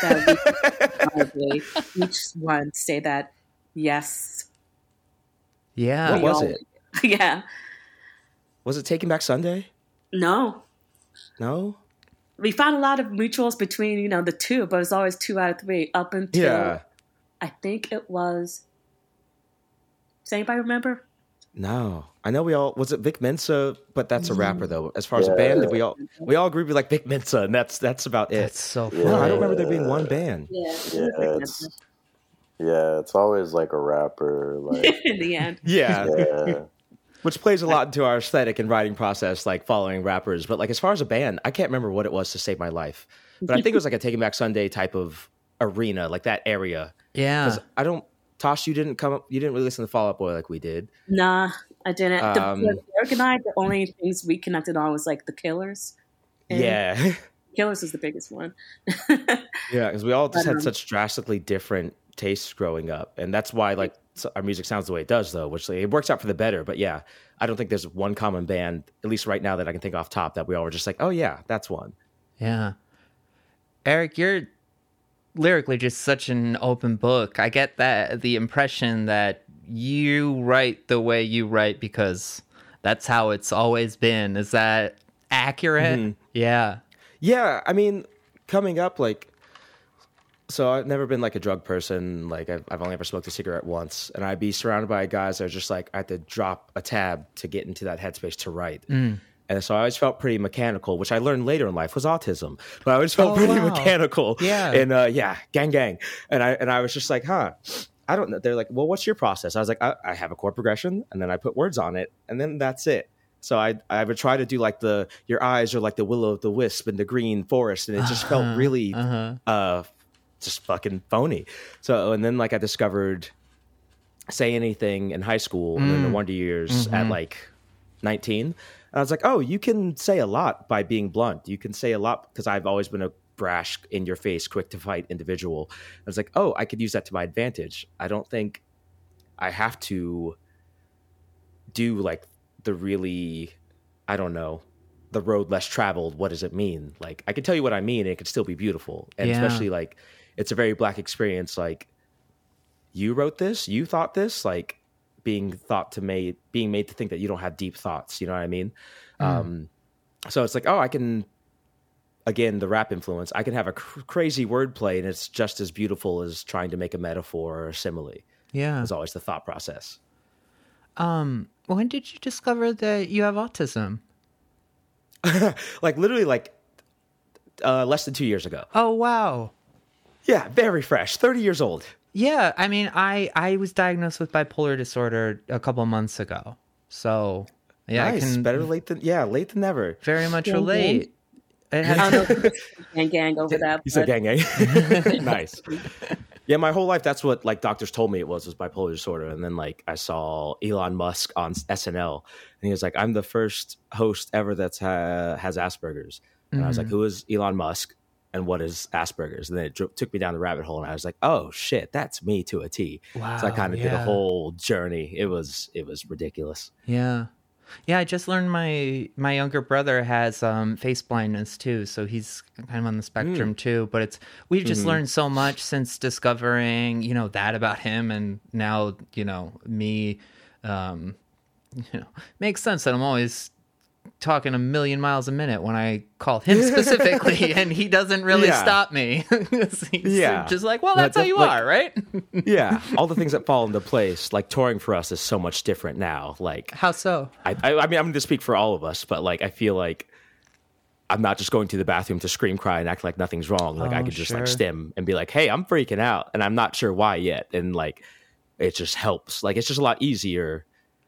Speaker 4: that we could *laughs* probably each one say that yes,
Speaker 1: Yeah.
Speaker 2: What was
Speaker 4: all-
Speaker 2: it? *laughs*
Speaker 4: yeah,
Speaker 2: Was it Taking Back Sunday?
Speaker 4: no.
Speaker 2: No.
Speaker 4: We found a lot of mutuals between you know the two, but it was always two out of three up until
Speaker 2: Yeah.
Speaker 4: I think it was. Does anybody remember?
Speaker 2: No. I know we all was it Vic Mensa, but that's a mm-hmm. rapper though. As far as a band, we all we all agree we like Vic Mensa, and that's that's about it.
Speaker 1: That's so
Speaker 3: Yeah.
Speaker 2: no, I don't remember there being one band.
Speaker 4: Yeah,
Speaker 3: Yeah, it's yeah, it's always like a rapper, like *laughs*
Speaker 4: in the end.
Speaker 2: Yeah.
Speaker 3: yeah, *laughs*
Speaker 2: Which plays a lot into our aesthetic and writing process, like following rappers. But like as far as a band, I can't remember what it was to save my life. But I think it was like a Taking Back Sunday type of arena, like that area.
Speaker 1: Yeah.
Speaker 2: Because I don't Tosh, you didn't come up you didn't really listen to Fall Out Boy like we did.
Speaker 4: Nah, I didn't.
Speaker 2: Um,
Speaker 4: the, Eric and I, the only things we connected on was like the Killers.
Speaker 2: Yeah.
Speaker 4: Killers is the biggest one. *laughs*
Speaker 2: Yeah, because we all just
Speaker 4: But,
Speaker 2: had
Speaker 4: um,
Speaker 2: such drastically different tastes growing up, and that's why like our music sounds the way it does, though. Which like, it works out for the better. But yeah, I don't think there's one common band, at least right now, that I can think off top that we all were just like, oh yeah, that's one.
Speaker 1: Yeah. Eric, you're lyrically just such an open book. I get that the impression that you write the way you write because that's how it's always been. Is that accurate?
Speaker 2: Mhm.
Speaker 1: Yeah.
Speaker 2: Yeah, I mean, coming up, like, so I've never been like a drug person. Like, I've, I've only ever smoked a cigarette once, and I'd be surrounded by guys that are just like, I had to drop a tab to get into that headspace to write.
Speaker 1: Mm.
Speaker 2: And so I always felt pretty mechanical, which I learned later in life was autism. But I always felt
Speaker 1: Oh,
Speaker 2: pretty
Speaker 1: wow.
Speaker 2: mechanical.
Speaker 1: Yeah.
Speaker 2: And uh, yeah, gang, gang. And I and I was just like, huh. I don't know. They're like, well, what's your process? I was like, I, I have a chord progression, and then I put words on it, and then that's it. So I I would try to do like the your eyes are like the willow of the wisp in the green forest, and it just felt really
Speaker 1: Uh-huh.
Speaker 2: uh just fucking phony. So and then like I discovered say anything in high school and then the
Speaker 1: Mm.
Speaker 2: wonder years at
Speaker 1: Mhm.
Speaker 2: like 19 and i was like oh you can say a lot by being blunt. You can say a lot because i've always been a brash in your face quick to fight individual. I was like oh i could use that to my advantage. I don't think i have to do like the really i don't know the road less traveled what does it mean? Like i can tell you what i mean and it could still be beautiful. And
Speaker 1: Yeah.
Speaker 2: especially like it's a very black experience like you wrote this? You thought this? Like being thought to made being made to think that you don't have deep thoughts you know what i mean
Speaker 1: Mm.
Speaker 2: um so it's like oh i can again the rap influence i can have a cr- crazy wordplay and it's just as beautiful as trying to make a metaphor or a simile
Speaker 1: Yeah.
Speaker 2: is always the thought process
Speaker 1: Um, when did you discover that you have autism? *laughs*
Speaker 2: like literally like uh, less than two years ago
Speaker 1: Oh wow.
Speaker 2: yeah very fresh 30 years old
Speaker 1: Yeah, I mean, I I was diagnosed with bipolar disorder a couple months ago, so yeah,
Speaker 2: nice
Speaker 1: I can
Speaker 2: better late than yeah late than never
Speaker 1: very much
Speaker 4: Yeah,
Speaker 1: relate. It
Speaker 4: I
Speaker 1: has,
Speaker 4: don't know *laughs* gang gang over that.
Speaker 2: He said gang gang. *laughs* nice. Yeah, my whole life that's what like doctors told me it was was bipolar disorder, and then like I saw Elon Musk on SNL, and he was like, "I'm the first host ever that's ha- has Asperger's," and I was like,
Speaker 1: Mhm.
Speaker 2: "Who is Elon Musk?" And what is Asperger's? And then it dro- took me down the rabbit hole, and I was like, "Oh shit, that's me to a T."
Speaker 1: wow,
Speaker 2: So I kind of did a whole journey. It was it was ridiculous.
Speaker 1: Yeah. Yeah, I just learned my my younger brother has um face blindness too, so he's kind of on the spectrum too, but it's we've just
Speaker 2: Mhm.
Speaker 1: learned so much since discovering, you know, that about him and now, you know, me um *laughs* you know, makes sense that I'm always talking a million miles a minute when I call him specifically *laughs* and he doesn't really
Speaker 2: Yeah.
Speaker 1: stop me. *laughs* He's
Speaker 2: Yeah.
Speaker 1: just like, well, that's how you
Speaker 2: like-
Speaker 1: are, right? *laughs*
Speaker 2: Yeah, all the things that fall into place, like touring for us, is so much different now. Like
Speaker 1: how so?
Speaker 2: I, I, I mean, I'm going to speak for all of us, but like, I feel like I'm not just going to the bathroom to scream, cry, and act like nothing's wrong. Like, I
Speaker 1: Oh,
Speaker 2: could just
Speaker 1: sure.
Speaker 2: like stim and be like, "Hey, I'm freaking out," and I'm not sure why yet, and like, it just helps. Like, it's just a lot easier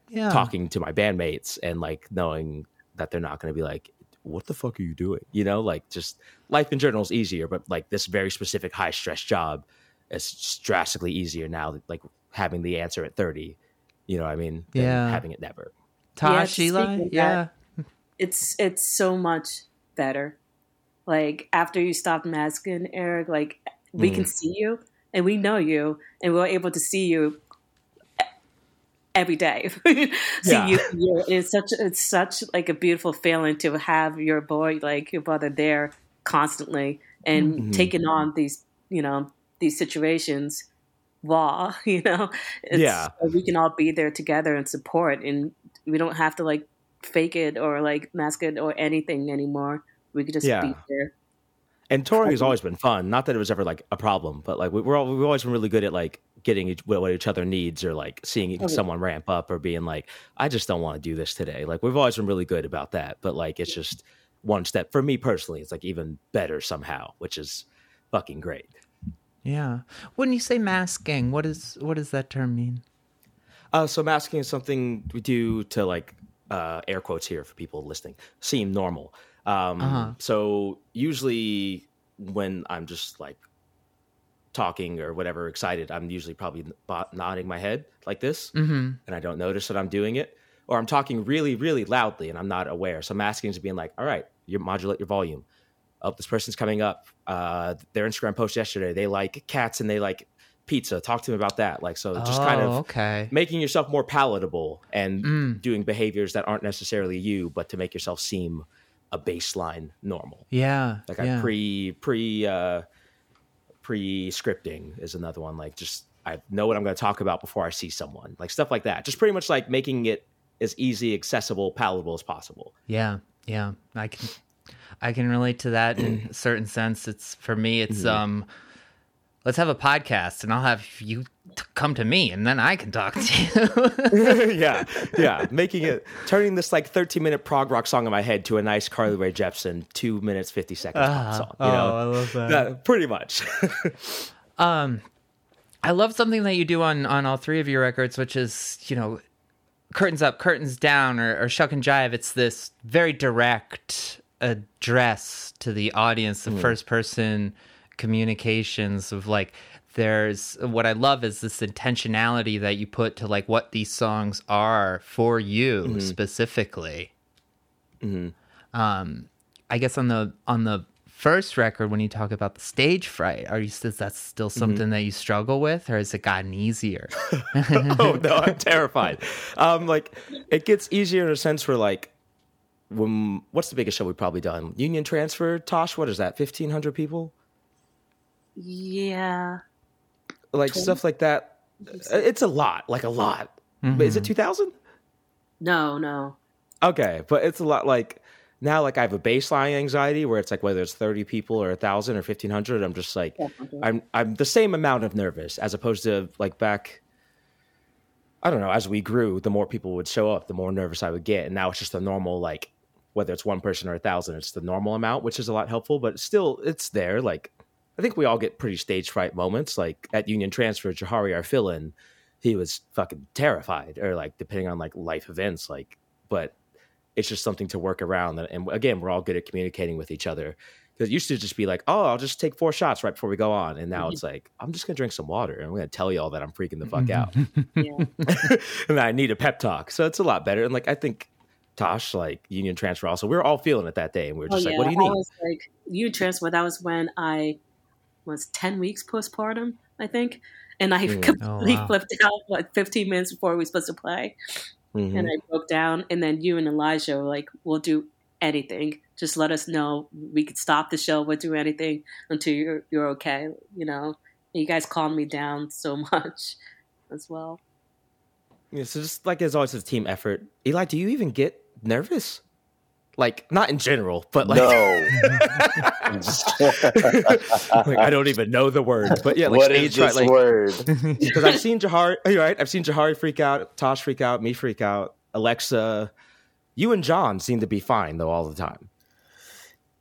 Speaker 1: Yeah.
Speaker 2: talking to my bandmates and like knowing that they're not going to be like what the fuck are you doing you know like just life in general is easier but like this very specific high stress job is drastically easier now like having the answer at 30 you know what i mean than
Speaker 1: Yeah.
Speaker 2: having it never
Speaker 1: Tosh,
Speaker 4: Yeah,
Speaker 1: Eli?
Speaker 4: speaking of
Speaker 1: Yeah.
Speaker 4: it's it's so much better. Like after you stop masking, Eric, like we
Speaker 2: Mm.
Speaker 4: can see you and we know you, and we're able to see you every day. *laughs* see
Speaker 2: Yeah.
Speaker 4: you, you. It's such it's such like a beautiful feeling to have your boy, like your brother, there constantly and
Speaker 2: Mhm.
Speaker 4: taking on these, you know, these situations. Raw, *laughs* you know, it's,
Speaker 2: Yeah.
Speaker 4: we can all be there together and support, and we don't have to like fake it or like mask it or anything anymore. We could just
Speaker 2: Yeah.
Speaker 4: be there.
Speaker 2: and touring has always been fun not that it was ever like a problem but like we- we're all, we've always been really good at like getting each, what what each other needs or like seeing
Speaker 4: Okay.
Speaker 2: someone ramp up or being like i just don't want to do this today like we've always been really good about that but like it's just one step for me personally it's like even better somehow which is fucking great
Speaker 1: Yeah. When you say masking, what is what does that term mean?
Speaker 2: Uh, so masking is something we do to like uh, air quotes here for people listening seem normal. Um,
Speaker 1: Uh-huh.
Speaker 2: So usually when I'm just like talking or whatever excited, I'm usually probably nodding my head like this,
Speaker 1: Mm-hmm.
Speaker 2: and I don't notice that I'm doing it, or I'm talking really really loudly and I'm not aware. So masking to being like, all right, you modulate your volume. Oh, this person's coming up. Uh, their Instagram post yesterday, they like cats and they like pizza. Talk to them about that. Like so, just kind of
Speaker 1: Oh, okay.
Speaker 2: making yourself more palatable and
Speaker 1: Mm.
Speaker 2: doing behaviors that aren't necessarily you, but to make yourself seem a baseline normal.
Speaker 1: Yeah.
Speaker 2: Like
Speaker 1: yeah.
Speaker 2: I pre pre uh, pre scripting is another one. Like just I know what I'm going to talk about before I see someone. Like stuff like that. Just pretty much like making it as easy, accessible, palatable as possible.
Speaker 1: Yeah, yeah, I can, I can relate to that in a certain sense. It's for me, it's um, let's have a podcast, and I'll have you t- come to me, and then I can talk to you. *laughs*
Speaker 2: yeah, yeah. Making it turning this like 13 minute prog rock song in my head to a nice Carly Rae Jepsen two minutes 50 seconds pop song. You know,
Speaker 1: Ah, love
Speaker 2: That- pretty much. *laughs*
Speaker 1: Um, I love something that you do on on all three of your records, which is you know, curtains up, curtains down, or, or shuck and jive. It's this very direct address to the audience, the first person communications of like. There's what I love is this intentionality that you put to like what these songs are for you specifically. Um, I guess on the on the first record when you talk about the stage fright, are you is that still something that you struggle with, or has it gotten easier? *laughs*
Speaker 2: oh no, I'm terrified. Um, like it gets easier in a sense where like when what's the biggest show we've probably done? Union Transfer, Tosh. What is that? Fifteen hundred people?
Speaker 4: Yeah.
Speaker 2: Like stuff like that. Uh, It's a lot, like a lot. But is it two thousand?
Speaker 4: No, no.
Speaker 2: Okay, but it's a lot like now. Like I have a baseline anxiety where it's like whether it's thirty people or a thousand or fifteen hundred. I'm just like
Speaker 4: Definitely.
Speaker 2: I'm I'm the same amount of nervous as opposed to like back. I don't know. As we grew, the more people would show up, the more nervous I would get, and now it's just a normal like whether it's one person or a thousand, it's the normal amount, which is a lot helpful. But still, it's there. Like I think we all get pretty stage fright moments. Like at Union Transfer, Jahari, our fill-in, he was fucking terrified, or like depending on like life events, like. But it's just something to work around, and, again, we're all good at communicating with each other. Because it used to just be like, oh, I'll just take four shots right before we go on, and now mm-hmm. it's like, I'm just gonna drink some water, and I'm gonna tell you all that I'm freaking the fuck mm-hmm.
Speaker 4: out, *laughs*
Speaker 2: and I need a pep talk. So it's a lot better. And like I think Tosh, like Union Transfer, also, we were all feeling it that day, and we were
Speaker 4: Oh
Speaker 2: just
Speaker 4: yeah.
Speaker 2: like, what do you
Speaker 4: I was like you transfer. That was when I was ten weeks postpartum, I think, and I
Speaker 2: Mm.
Speaker 4: completely
Speaker 1: Oh, wow.
Speaker 4: flipped out like fifteen minutes before we were supposed to play,
Speaker 2: Mhm.
Speaker 4: and I broke down. And then you and Elijah were like, "We'll do anything. Just let us know. We could stop the show. We'll do anything until you're you're okay." You know. And you guys calmed me down so *laughs* much as well.
Speaker 2: Yeah, so just like there's always a team effort. Eli, do you even get nervous? Like not in general, but like,
Speaker 3: no. *laughs*
Speaker 2: like I don't even know the word, but yeah, like
Speaker 3: what is
Speaker 2: stage fright,
Speaker 3: this
Speaker 2: like
Speaker 3: word? *laughs*
Speaker 2: because I've seen Jahari. Oh, you're right. I've seen Jahari freak out, Tosh freak out, me freak out, Alexa. You and John seem to be fine though all the time.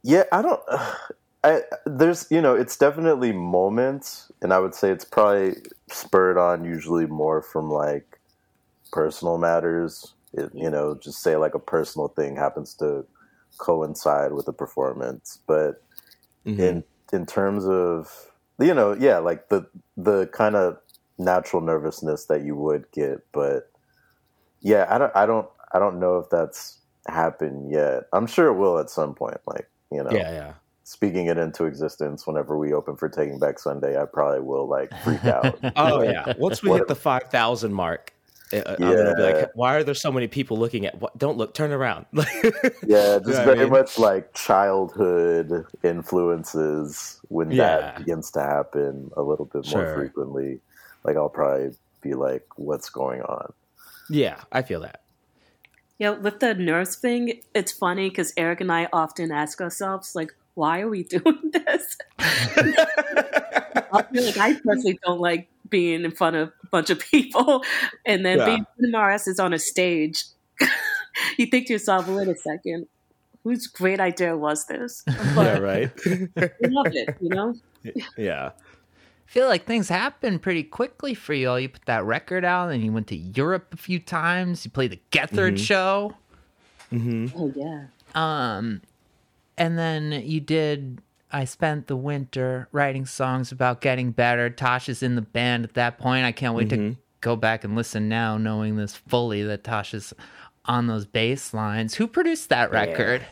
Speaker 3: Yeah, I don't. *sighs* I there's you know it's definitely moments, and I would say it's probably spurred on usually more from like personal matters. It, you know, just say like a personal thing happens to coincide with the performance, but mm-hmm. in in terms of you know, yeah, like the the kind of natural nervousness that you would get, but yeah, I don't I don't I don't know if that's happened yet. I'm sure it will at some point. Like you know,
Speaker 2: yeah, yeah.
Speaker 3: Speaking it into existence whenever we open for Taking Back Sunday, I probably will like freak out. *laughs*
Speaker 2: oh yeah, once we hit the five thousand mark, yeah. Uh, I'm gonna be like, why are there so many people looking at? What? Don't look, turn around. *laughs*
Speaker 3: yeah, just very I mean? much like childhood influences when yeah. that begins to happen a little bit more frequently. Like I'll probably be like, what's going on?
Speaker 2: Yeah, I feel that.
Speaker 4: Yeah, with the nurse thing, it's funny because Eric and I often ask ourselves, like, why are we *laughs* doing this? *laughs* I feel like I personally don't like being in front of a bunch of people *laughs* and then yeah. being put our asses on a stage. *laughs* you think to yourself, wait a second, whose great idea was this? *laughs*
Speaker 2: But yeah, right.
Speaker 4: we love it, you know?
Speaker 2: Yeah.
Speaker 1: I feel like things happen pretty quickly for you. You put that record out, and you went to Europe a few times. You played the Gethard mm-hmm. show.
Speaker 4: Mm-hmm. Oh yeah.
Speaker 1: Um, and then you did I spent the winter writing songs about getting better. Tasha's in the band at that point. I can't wait mm-hmm. to go back and listen now, knowing this fully that Tasha's on those bass lines. Who produced that record?
Speaker 2: Yeah.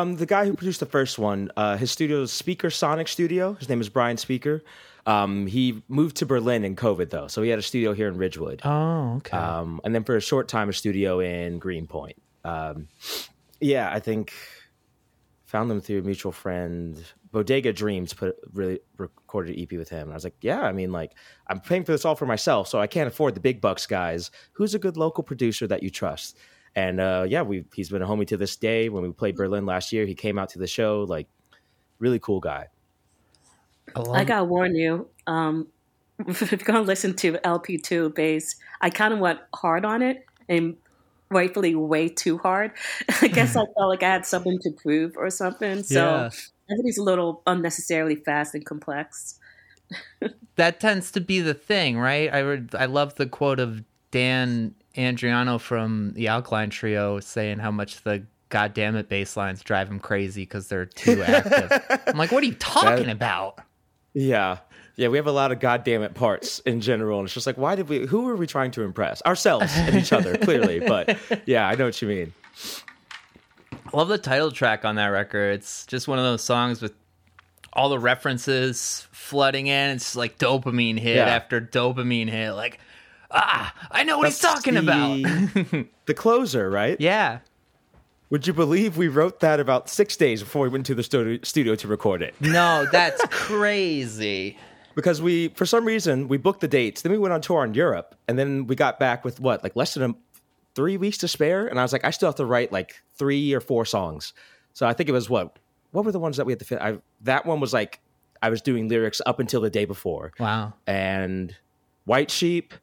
Speaker 2: Um, the guy who produced the first one, uh, his studio is Speaker Sonic Studio. His name is Brian Speaker. Um, he moved to Berlin in COVID though, so he had a studio here in Ridgewood.
Speaker 1: Oh, okay.
Speaker 2: Um, and then for a short time, a studio in Greenpoint. Um, yeah, I think found them through a mutual friend. Bodega Dreams put really recorded EP with him. And I was like, yeah, I mean, like I'm paying for this all for myself, so I can't afford the big bucks, guys. Who's a good local producer that you trust? And uh, yeah, we he's been a homie to this day. When we played Berlin last year, he came out to the show. Like, really cool guy.
Speaker 4: I gotta warn you. Um, *laughs* if you're gonna listen to LP2 bass, I kind of went hard on it and rightfully way too hard. *laughs* I guess I *laughs* felt like I had something to prove or something. So yeah. I think he's a little unnecessarily fast and complex. *laughs*
Speaker 1: that tends to be the thing, right? I read, I love the quote of Dan Andriano from the Alkaline Trio saying how much the goddamn it bass lines drive him crazy because they're too active. I'm like, what are you talking that, about?
Speaker 2: Yeah. Yeah, we have a lot of goddamn it parts in general, and it's just like, why did we? Who are we trying to impress? Ourselves and each other, clearly. *laughs* But yeah, I know what you mean.
Speaker 1: I love the title track on that record. It's just one of those songs with all the references flooding in. It's like dopamine hit yeah. after dopamine hit. Like, ah, I know what That's he's talking the, about. *laughs*
Speaker 2: the closer, right?
Speaker 1: Yeah.
Speaker 2: Would you believe we wrote that about six days before we went to the studio to record it?
Speaker 1: No, that's *laughs* crazy
Speaker 2: because we for some reason we booked the dates then we went on tour in europe and then we got back with what like less than a, three weeks to spare? And i was like i still have to write like three or four songs. So i think it was what what were the ones that we had to fit I, that one was like i was doing lyrics up until the day before.
Speaker 1: Wow.
Speaker 2: And white sheep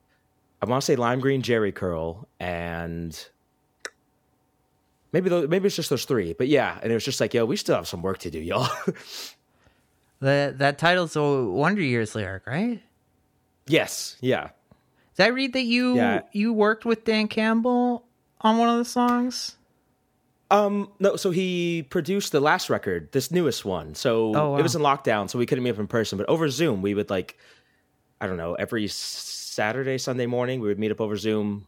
Speaker 2: i want to say lime green jerry curl and maybe those, maybe it's just those three but yeah and it was just like yo we still have some work to do y'all *laughs*
Speaker 1: That that title's a Wonder Years lyric, right?
Speaker 2: Yes. Yeah.
Speaker 1: Did I read that you yeah. you worked with Dan Campbell on one of the songs?
Speaker 2: Um, no, so he produced the last record, this newest one. So oh, wow. it was in lockdown, so we couldn't meet up in person. But over Zoom, we would like, I don't know, every Saturday, Sunday morning, we would meet up over Zoom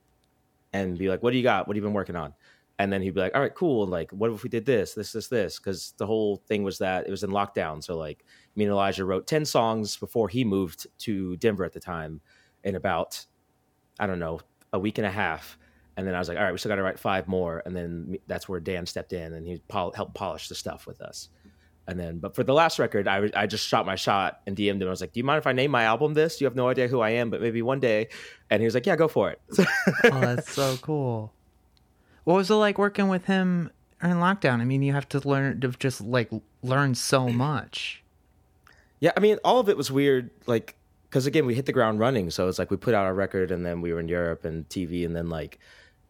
Speaker 2: and be like, "What do you got? What have you been working on?" And then he'd be like, "All right, cool. Like, what if we did this, this, this, this?" Because the whole thing was that it was in lockdown, so like me and Elijah wrote 10 songs before he moved to Denver at the time in about, I don't know, a week and a half. And then I was like, all right, we still got to write five more. And then that's where Dan stepped in and he pol- helped polish the stuff with us. And then, but for the last record, I, I just shot my shot and DM'd him. I was like, do you mind if I name my album this? You have no idea who I am, but maybe one day. And he was like, yeah, go for it. *laughs*
Speaker 1: oh, that's so cool. What was it like working with him in lockdown? I mean, you have to learn to just like learn so much.
Speaker 2: Yeah, I mean, all of it was weird. Like, because again, we hit the ground running. So it's like we put out our record, and then we were in Europe and TV, and then like,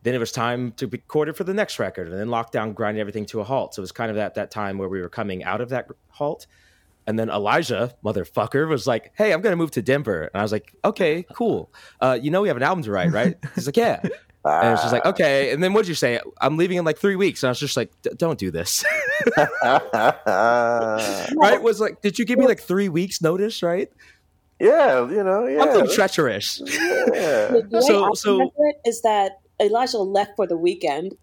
Speaker 2: then it was time to record it for the next record, and then lockdown grinded everything to a halt. So it was kind of that that time where we were coming out of that halt, And then Elijah, motherfucker, was like, "Hey, I'm gonna move to Denver," and I was like, "Okay, cool. Uh, you know we have an album to write, right?" He's like, "Yeah." And it's just like, uh. okay. And then what'd you say? I'm leaving in like three weeks. And I was just like, don't do this. *laughs* right? Was like, did you give me like three weeks notice? Right?
Speaker 3: Yeah, you know, yeah.
Speaker 2: Something treacherous.
Speaker 3: Yeah.
Speaker 2: So- so-
Speaker 4: remember it is that Elijah left for the weekend.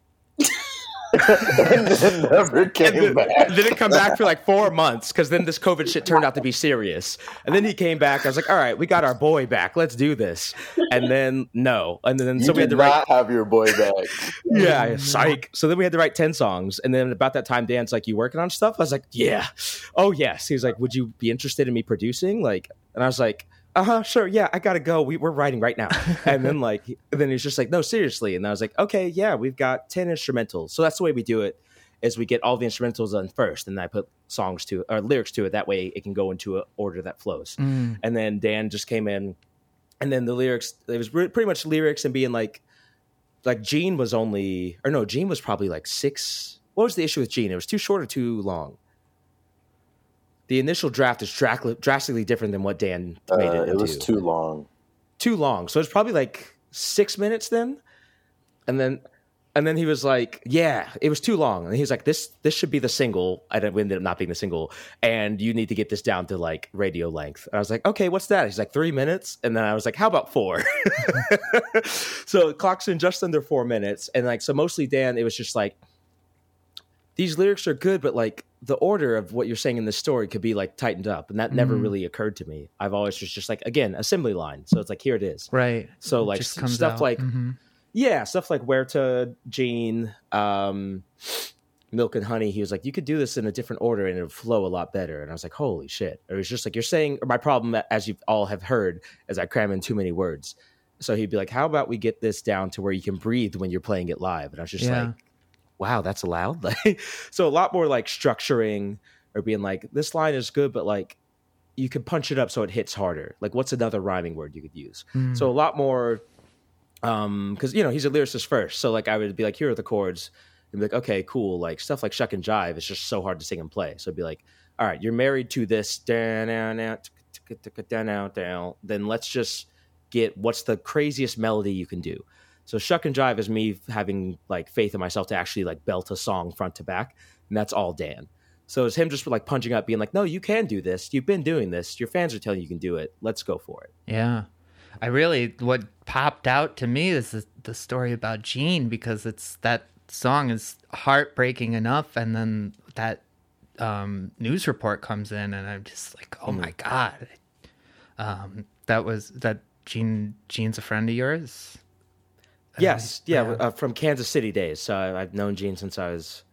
Speaker 4: *laughs*
Speaker 3: and then never came
Speaker 2: then,
Speaker 3: back.
Speaker 2: didn't come back for like four months because then this COVID shit turned out to be serious. And then he came back. I was like, all right, we got our boy back. Let's do this. And then no. And then
Speaker 3: You
Speaker 2: so we had to write.
Speaker 3: not have your boy back. *laughs*
Speaker 2: Yeah, psych. So then we had to write 10 songs. And then about that time, Dan's like, You working on stuff? I was like, Yeah. Oh, yes. He was like, Would you be interested in me producing? Like, and I was like, uh huh, sure. Yeah, I gotta go. We, we're writing right now. *laughs* And then, like, then he's just like, No, seriously. And I was like, Okay, yeah, we've got 10 instrumentals. So that's the way we do it is we get all the instrumentals done first. And then I put songs to or lyrics to it. That way it can go into an order that flows.
Speaker 5: Mm.
Speaker 2: And then Dan just came in. And then the lyrics, it was re- pretty much lyrics and being like, like Gene was only, or no, Gene was probably like six. What was the issue with Gene? It was too short or too long. The initial draft is dra- drastically different than what Dan
Speaker 3: Uh,
Speaker 2: made it.
Speaker 3: it was too long.
Speaker 2: too long. So it's probably like six minutes then, and then and then he was like, "Yeah, it was too long." And he was like, "This this should be the single." I ended up not being the single, and you need to get this down to like radio length. And I was like, "Okay, what's that?" He's like, three minutes," and then I was like, "How about four? *laughs* so it clocks in just under four minutes, and like so mostly Dan, it was just like these lyrics are good, but like the order of what you're saying in this story could be like tightened up, and that never
Speaker 5: Mm.
Speaker 2: really occurred to me. I've always just just like again assembly line, so it's like here it is.
Speaker 5: Right.
Speaker 2: So like stuff
Speaker 5: out.
Speaker 2: like
Speaker 5: Mhm.
Speaker 2: yeah, stuff like where to Gene, um, Milk and Honey. He was like, you could do this in a different order and it would flow a lot better. And I was like, holy shit! Or it was just like you're saying. Or my problem, as you all have heard, is I cram in too many words. So he'd be like, how about we get this down to where you can breathe when you're playing it live? And I was just
Speaker 5: Yeah.
Speaker 2: like, wow, that's allowed. *laughs* Like, so a lot more like structuring or being like, this line is good, but like you could punch it up so it hits harder. Like, what's another rhyming word you could use?
Speaker 5: Mm.
Speaker 2: So a lot more, um, because you know he's a lyricist first. So like I would be like, here are the chords, and be like, okay, cool. Like stuff like shuck and jive is just so hard to sing and play. So it'd be like, all right, you're married to this, down, down, down. Then let's just get what's the craziest melody you can do. So shuck and jive is me having like faith in myself to actually like belt a song front to back, and that's all Dan. So it's him just like punching up, being like, "No, you can do this. You've been doing this. Your fans are telling you you can do it. Let's go for it."
Speaker 5: Yeah. I really what popped out to me is the, the story about Gene because it's that song is heartbreaking enough and then that um, news report comes in and I'm just like, oh my god. Um, that was that Gene Gene's a friend of yours?
Speaker 2: Yes, yeah. Uh, from Kansas City days. So I- I've known Gene since I was,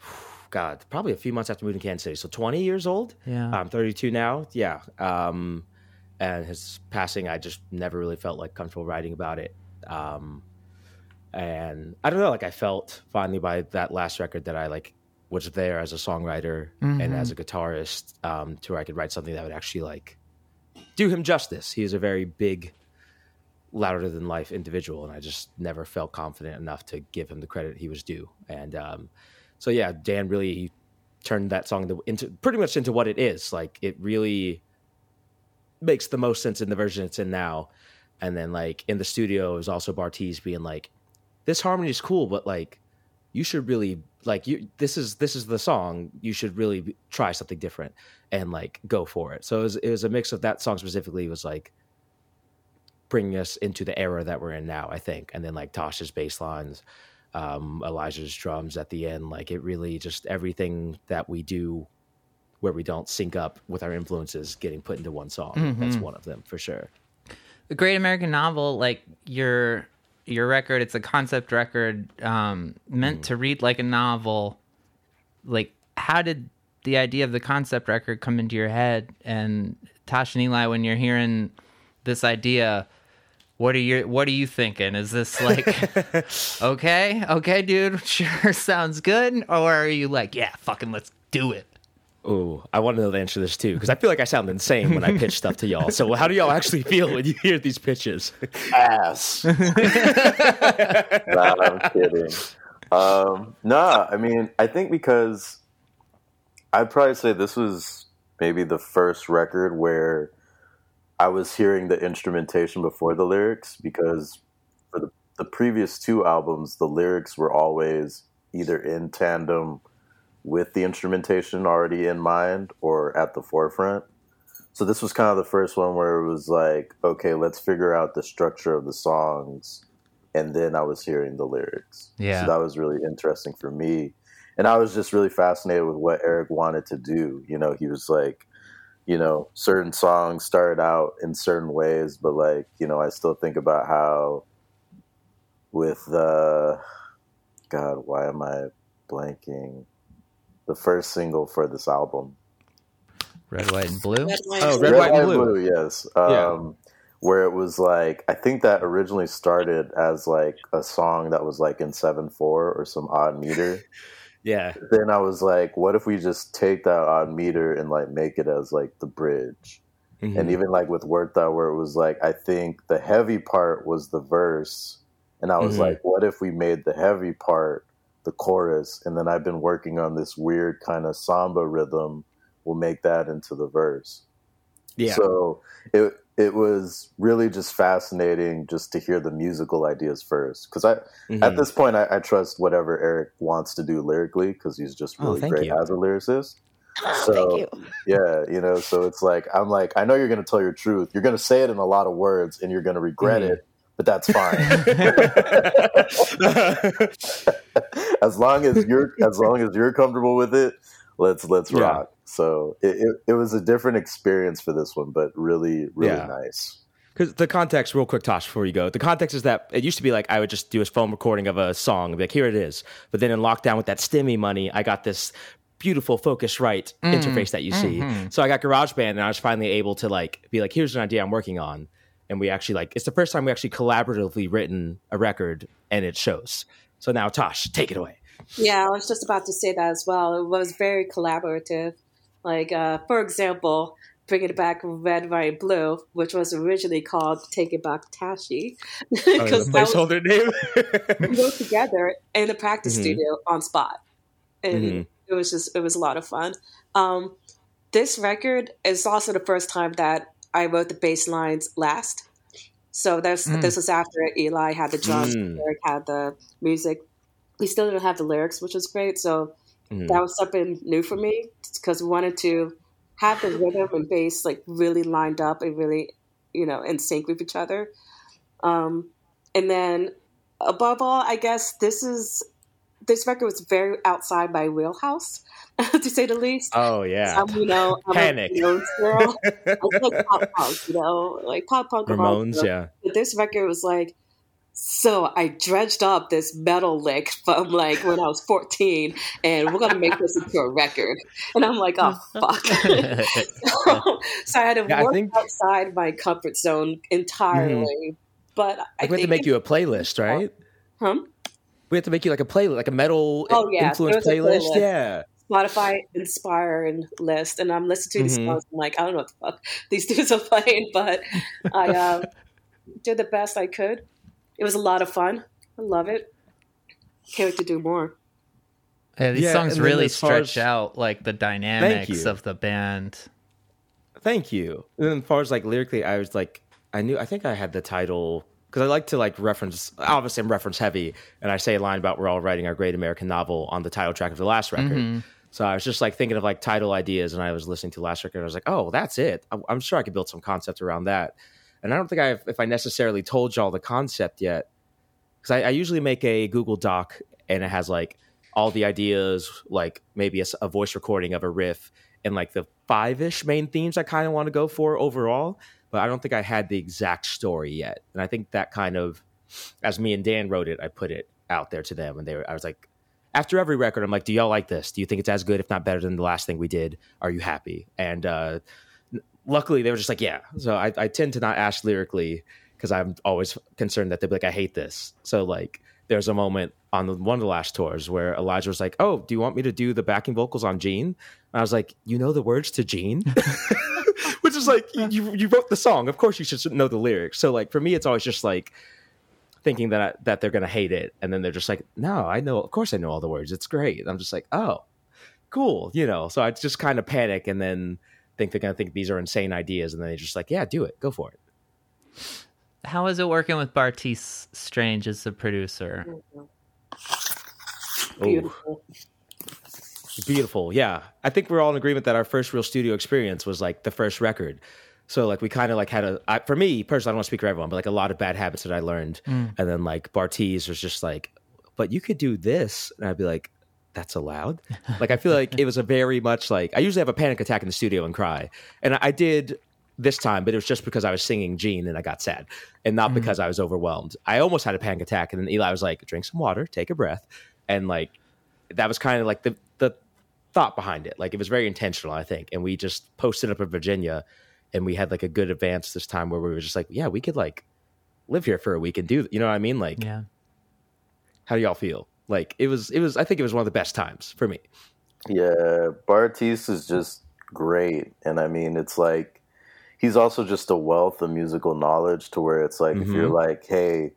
Speaker 2: *sighs* God, probably a few months after moving to Kansas City. So 20 years old.
Speaker 5: Yeah.
Speaker 2: I'm 32 now. Yeah. Um, and his passing, I just never really felt like comfortable writing about it. Um, and I don't know, like I felt finally by that last record that I like was there as a songwriter and as a guitarist um, to where I could write something that would actually like do him justice. He's a very big, louder than life individual, and I just never felt confident enough to give him the credit he was due. And um, so, yeah, Dan really turned that song into pretty much into what it is. Like it really makes the most sense in the version it's in now. And then like in the studio, was also Bartees being like, "This harmony is cool, but like." You should really like you. This is this is the song. You should really try something different and like go for it. So it was, it was a mix of that song specifically was like bringing us into the era that we're in now, I think. And then like Tasha's bass lines, um, Elijah's drums at the end, like it really just everything that we do where we don't sync up with our influences getting put into one song. That's one of them for sure.
Speaker 5: the Great American Novel, like your your record, it's a concept record um, meant to read like a novel. Like, how did the idea of the concept record come into your head? And Tosh and Eli, when you're hearing this idea, what are you what are you thinking? Is this like *laughs* okay, okay, dude, *laughs* sure sounds good, or are you like, yeah, fucking let's do it?
Speaker 2: Ooh, I want to know the answer to this too because I feel like I sound insane when I pitch stuff to y'all. So how do y'all actually feel when you hear these pitches?
Speaker 3: ass. *laughs* no, I'm kidding. Um, nah, I mean, I think because I'd probably say this was maybe the first record where I was hearing the instrumentation before the lyrics because for the, the previous two albums, the lyrics were always either in tandem with the instrumentation already in mind or at the forefront. So this was kind of the first one where it was like, okay, let's figure out the structure of the songs. And then I was hearing the lyrics.
Speaker 1: Yeah.
Speaker 3: So that was really interesting for me. And I was just really fascinated with what Eric wanted to do. You know, he was like, you know, certain songs started out in certain ways, but like, you know, I still think about how with the God, why am I blanking? The first single for this album.
Speaker 1: Red, white, and blue.
Speaker 4: Red, white,
Speaker 2: Oh,
Speaker 4: blue.
Speaker 2: Red, White, and Blue.
Speaker 3: yes.
Speaker 2: Yeah.
Speaker 3: Um, Where it was like, I think that originally started as like a song that was like in seven four or some odd meter. *laughs*
Speaker 2: Yeah.
Speaker 3: then I was like, what if we just take that odd meter and like make it as like the bridge?
Speaker 2: Mhm.
Speaker 3: And even like with Word Thou, where it was like, I think the heavy part was the verse. And I was
Speaker 2: Mhm.
Speaker 3: like, what if we made the heavy part the chorus? And then I've been working on this weird kind of samba rhythm. We'll make that into the verse.
Speaker 2: yeah.
Speaker 3: So it it was really just fascinating just to hear the musical ideas first. Because I
Speaker 2: Mhm.
Speaker 3: at this point I, I trust whatever Eric wants to do lyrically because he's just
Speaker 2: Oh,
Speaker 3: really
Speaker 2: thank
Speaker 3: great
Speaker 2: you.
Speaker 3: as a lyricist.
Speaker 4: Oh, *laughs*
Speaker 3: So
Speaker 4: thank you.
Speaker 3: yeah, you know, so it's like I'm like I know you're going to tell your truth. You're going to say it in a lot of words, and you're going to regret
Speaker 2: Mhm.
Speaker 3: it, but that's fine. *laughs* *laughs* as long as you're as long as you're comfortable with it, let's let's
Speaker 2: Yeah.
Speaker 3: rock. So it, it, it was a different experience for this one, but really really
Speaker 2: Yeah.
Speaker 3: nice.
Speaker 2: Because the context, real quick, Tosh, before you go, the context is that it used to be like I would just do a phone recording of a song, and be like, here it is. But then in lockdown with that stimmy money, I got this beautiful Focusrite mm. interface that you see. Mm-hmm. So I got GarageBand, and I was finally able to like be like, here's an idea I'm working on, and we actually like it's the first time we actually collaboratively written a record, and it shows. So now, Tosh, take it away.
Speaker 4: Yeah, I was just about to say that as well. It was very collaborative. Like, uh, for example, bringing it back red, white, blue, which was originally called Take It Back Tashi.
Speaker 2: Because *laughs* Oh,
Speaker 4: that was-
Speaker 2: placeholder
Speaker 4: we
Speaker 2: name.
Speaker 4: wrote together in the practice
Speaker 2: Mhm.
Speaker 4: studio on spot. And
Speaker 2: Mhm.
Speaker 4: it was just, it was a lot of fun. Um, this record is also the first time that I wrote the bass lines last. So there's,
Speaker 5: Mm.
Speaker 4: this was after Eli had the drums,
Speaker 2: Mm.
Speaker 4: Eric had the music. We still didn't have the lyrics, which was great. So
Speaker 2: Mhm.
Speaker 4: that was something new for me because we wanted to have the rhythm and bass like really lined up and really, you know, in sync with each other. Um, and then above all, I guess this is this record was very outside my wheelhouse, *laughs* to say the least.
Speaker 2: Oh yeah,
Speaker 4: Um, you know, I'm
Speaker 2: Panic.
Speaker 4: a Ramones girl. *laughs* I like pop punk, you know, like pop punk. rock, you know.
Speaker 2: yeah.
Speaker 4: But this record was like, so I dredged up this metal lick from like when I was 14, and we're gonna make this into a record. And I'm like, oh *laughs* fuck. *laughs* so I had to
Speaker 2: Yeah,
Speaker 4: work
Speaker 2: think-
Speaker 4: outside my comfort zone entirely. But I
Speaker 2: Like we have to make you a playlist, right?
Speaker 4: huh?
Speaker 2: We have to make you like a playlist, like a metal
Speaker 4: Oh, yeah,
Speaker 2: influence
Speaker 4: there was a
Speaker 2: playlist.
Speaker 4: playlist.
Speaker 2: Yeah.
Speaker 4: Spotify inspired list, and I'm listening to these
Speaker 2: Mhm.
Speaker 4: songs. I'm like, I don't know what the fuck these *laughs* dudes are playing, but I um, did the best I could. It was a lot of fun. I love it. Can't wait to do more.
Speaker 1: Yeah, these
Speaker 2: Yeah,
Speaker 1: songs really stretch
Speaker 2: as-
Speaker 1: out like the dynamics of the band.
Speaker 2: Thank you. And then as far as like lyrically, I was like, I knew, I think I had the title because I like to like reference. Obviously, I'm reference heavy, and I say a line about we're all writing our great American novel on the title track of the last record.
Speaker 1: Mhm.
Speaker 2: So I was just like thinking of like title ideas, and I was listening to the last record. And I was like, oh, that's it. I'm, I'm sure I could build some concept around that. And I don't think I, if I necessarily told y'all the concept yet, because I, I usually make a Google Doc and it has like all the ideas, like maybe a voice recording of a riff and like the five ish main themes I kind of want to go for overall. But I don't think I had the exact story yet. And I think that kind of, as me and Dan wrote it, I put it out there to them. And they were, I was like, after every record, I'm like, do y'all like this? Do you think it's as good, if not better than the last thing we did? Are you happy? And uh, luckily, they were just like, yeah. So I, I tend to not ask lyrically because I'm always concerned that they'll be like, I hate this. So like, there's a moment on the, one of the last tours where Elijah was like, "Oh, do you want me to do the backing vocals on Gene?" And I was like, "You know the words to Gene," *laughs* which is like, you you wrote the song. Of course, you should know the lyrics. So like for me, it's always just like thinking that I, that they're gonna hate it, and then they're just like, "No, I know. Of course, I know all the words. It's great." And I'm just like, "Oh." cool, you know. So I just kind of panic and then think they're gonna think these are insane ideas, and then they're just like, yeah, do it, go for it.
Speaker 1: How is it working with Bartees Strange as the producer? Mm-hmm.
Speaker 4: Beautiful.
Speaker 2: Beautiful, yeah. I think we're all in agreement that our first real studio experience was like the first record. So like we kind of like had a I, for me personally, I don't want to speak for everyone, but like a lot of bad habits that I learned, mm. and then like Bartees was just like, but you could do this, and I'd be like, that's allowed. like I feel like it was a very much like I usually have a panic attack in the studio and cry, and I, I did this time, but it was just because I was singing Gene and I got sad, and not mm-hmm. because I was overwhelmed. I almost had a panic attack, and then Eli was like, drink some water, take a breath, and like that was kind of like the the thought behind it. Like it was very intentional, I think. And we just posted up in Virginia and we had like a good advance this time where we were just like, yeah, we could like live here for a week and do, you know what I mean? Like,
Speaker 1: Yeah.
Speaker 2: how do y'all feel? Like it was, it was, I think it was one of the best times for me.
Speaker 3: Yeah, Bartees is just great. And I mean, it's like he's also just a wealth of musical knowledge to where it's like if you're mm-hmm. like, hey,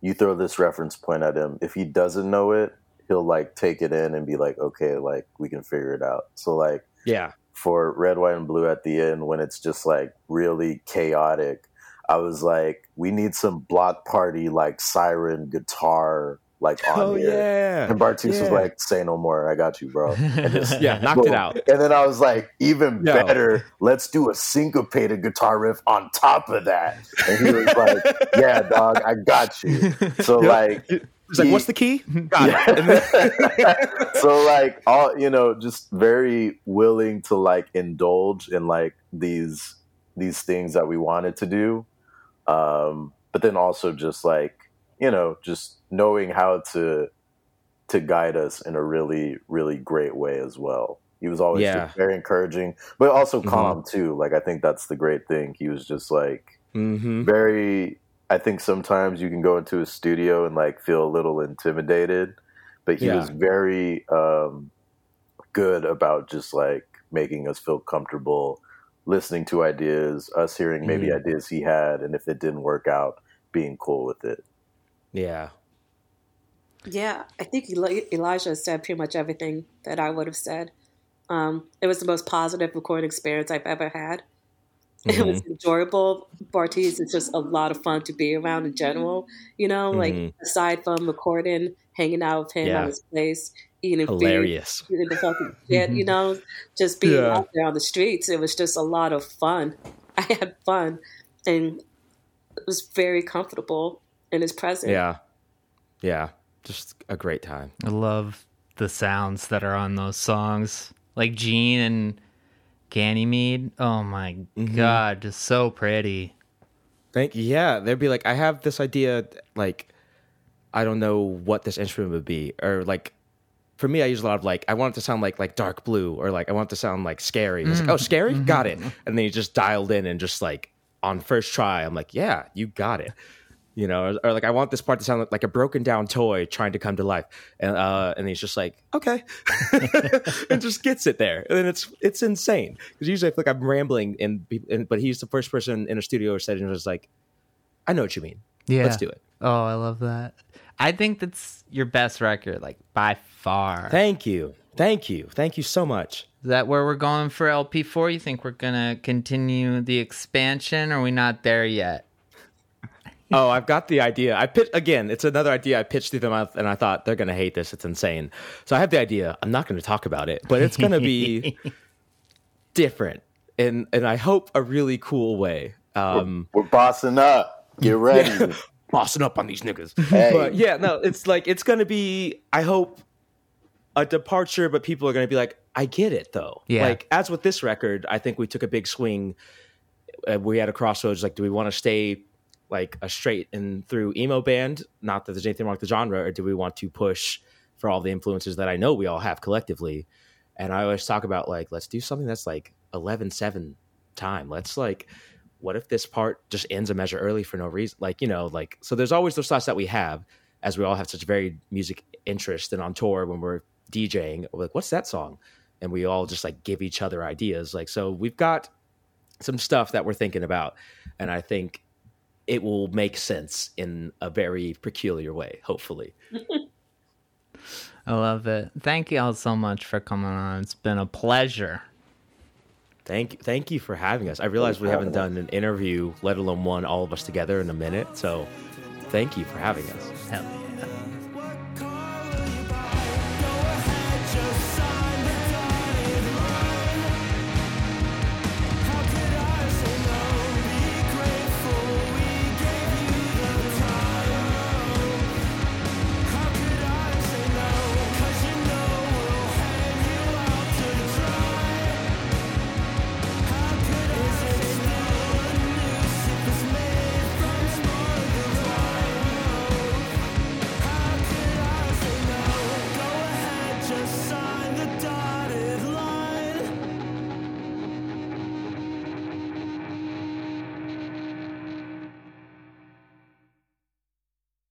Speaker 3: you throw this reference point at him, if he doesn't know it, he'll like take it in and be like, okay, like we can figure it out. So like
Speaker 2: Yeah.
Speaker 3: for red, white, and blue at the end when it's just like really chaotic, I was like, we need some block party like siren guitar like on
Speaker 2: Oh
Speaker 3: here.
Speaker 2: yeah.
Speaker 3: And Bartees was like, "Say no more, I got you, bro." And just *laughs*
Speaker 2: Yeah, knocked it out.
Speaker 3: And then I was like, even
Speaker 2: Yo.
Speaker 3: better, let's do a syncopated guitar riff on top of that. And he was like, *laughs* "Yeah, dog, I got you." So
Speaker 2: Yep.
Speaker 3: like,
Speaker 2: He's like, what's the key? *laughs* Got it. Then-
Speaker 3: so like all you know, just very willing to like indulge in like these these things that we wanted to do, um, but then also just like you know, just knowing how to to guide us in a really really great way as well. He was always
Speaker 2: Yeah.
Speaker 3: very encouraging, but also
Speaker 2: Mhm.
Speaker 3: calm too. Like I think that's the great thing. He was just like
Speaker 2: Mhm.
Speaker 3: very i think sometimes you can go into a studio and like feel a little intimidated but he
Speaker 2: Yeah.
Speaker 3: was very um good about just like making us feel comfortable listening to ideas us hearing maybe
Speaker 2: Mhm.
Speaker 3: ideas he had and if it didn't work out being cool with it
Speaker 2: Yeah.
Speaker 4: Yeah, I think Elijah said pretty much everything that I would have said. Um, it was the most positive recording experience I've ever had. It was enjoyable. Bartees is just a lot of fun to be around in general. You know, like
Speaker 2: Mhm.
Speaker 4: aside from recording, hanging out with him
Speaker 2: Yeah.
Speaker 4: at his place, eating
Speaker 2: Hilarious.
Speaker 4: food, eating the fucking *laughs* shit. You know, just being
Speaker 2: Yeah.
Speaker 4: out there on the streets. It was just a lot of fun. *laughs* I had fun, and it was very comfortable in his presence.
Speaker 2: Yeah. Yeah. Just a great time.
Speaker 1: I love the sounds that are on those songs, like Gene and Ganymede. Oh my
Speaker 2: Mm-hmm.
Speaker 1: god, just so pretty.
Speaker 2: Thank you. yeah, they'd be like, I have this idea, like, I don't know what this instrument would be, or like, for me, I use a lot of like, I want it to sound like like dark blue, or like I want it to sound like scary. And It's like, oh, scary, got it. And then you just dialed in and just like on first try, I'm like, yeah, you got it. You know, or, or like I want this part to sound like, a broken down toy trying to come to life, and uh, and he's just like, okay, *laughs* and just gets it there, and it's it's insane because usually I feel like I'm rambling, and, and but he's the first person in a studio or setting who's like, I know what you mean,
Speaker 1: Yeah.
Speaker 2: let's do it.
Speaker 1: Oh, I love that. I think that's your best record, like by far.
Speaker 2: Thank you, thank you, thank you so much.
Speaker 1: Is that where we're going for LP4? You think we're gonna continue the expansion? Or are we not there yet? *laughs*
Speaker 2: oh, I've got the idea. I pitched again. It's another idea I pitched through the mouth, and I thought they're gonna hate this. It's insane. So I have the idea. I'm not gonna talk about it, but it's gonna be *laughs* different, and and I hope a really cool way. Um,
Speaker 3: we're bossing up get *laughs* ready
Speaker 2: bossing up on these niggas.
Speaker 3: Hey.
Speaker 2: But yeah, no, it's like it's gonna be. I hope a departure, but people are gonna be like, I get it though.
Speaker 1: Yeah.
Speaker 2: Like as with this record, I think we took a big swing. Uh, we had a crossroads. Like, do we want to stay like a straight and through emo band? Not that there's anything wrong with the genre, or do we want to push for all the influences that I know we all have collectively? And I always talk about like, let's do something that's like 11-7 time. Let's like what if this part just ends a measure early for no reason? Like, you know, like, so there's always those thoughts that we have as we all have such varied music interest and on tour when we're DJing, we're like, what's that song? And we all just like give each other ideas. Like, so we've got some stuff that we're thinking about. And I think it will make sense in a very peculiar way, hopefully. *laughs*
Speaker 1: I love it. Thank you all so much for coming on. It's been a pleasure.
Speaker 2: Thank you. thank you for having us. I realize we haven't done an interview, let alone one all of us together in a minute. So thank you for having us.
Speaker 1: Hell yeah.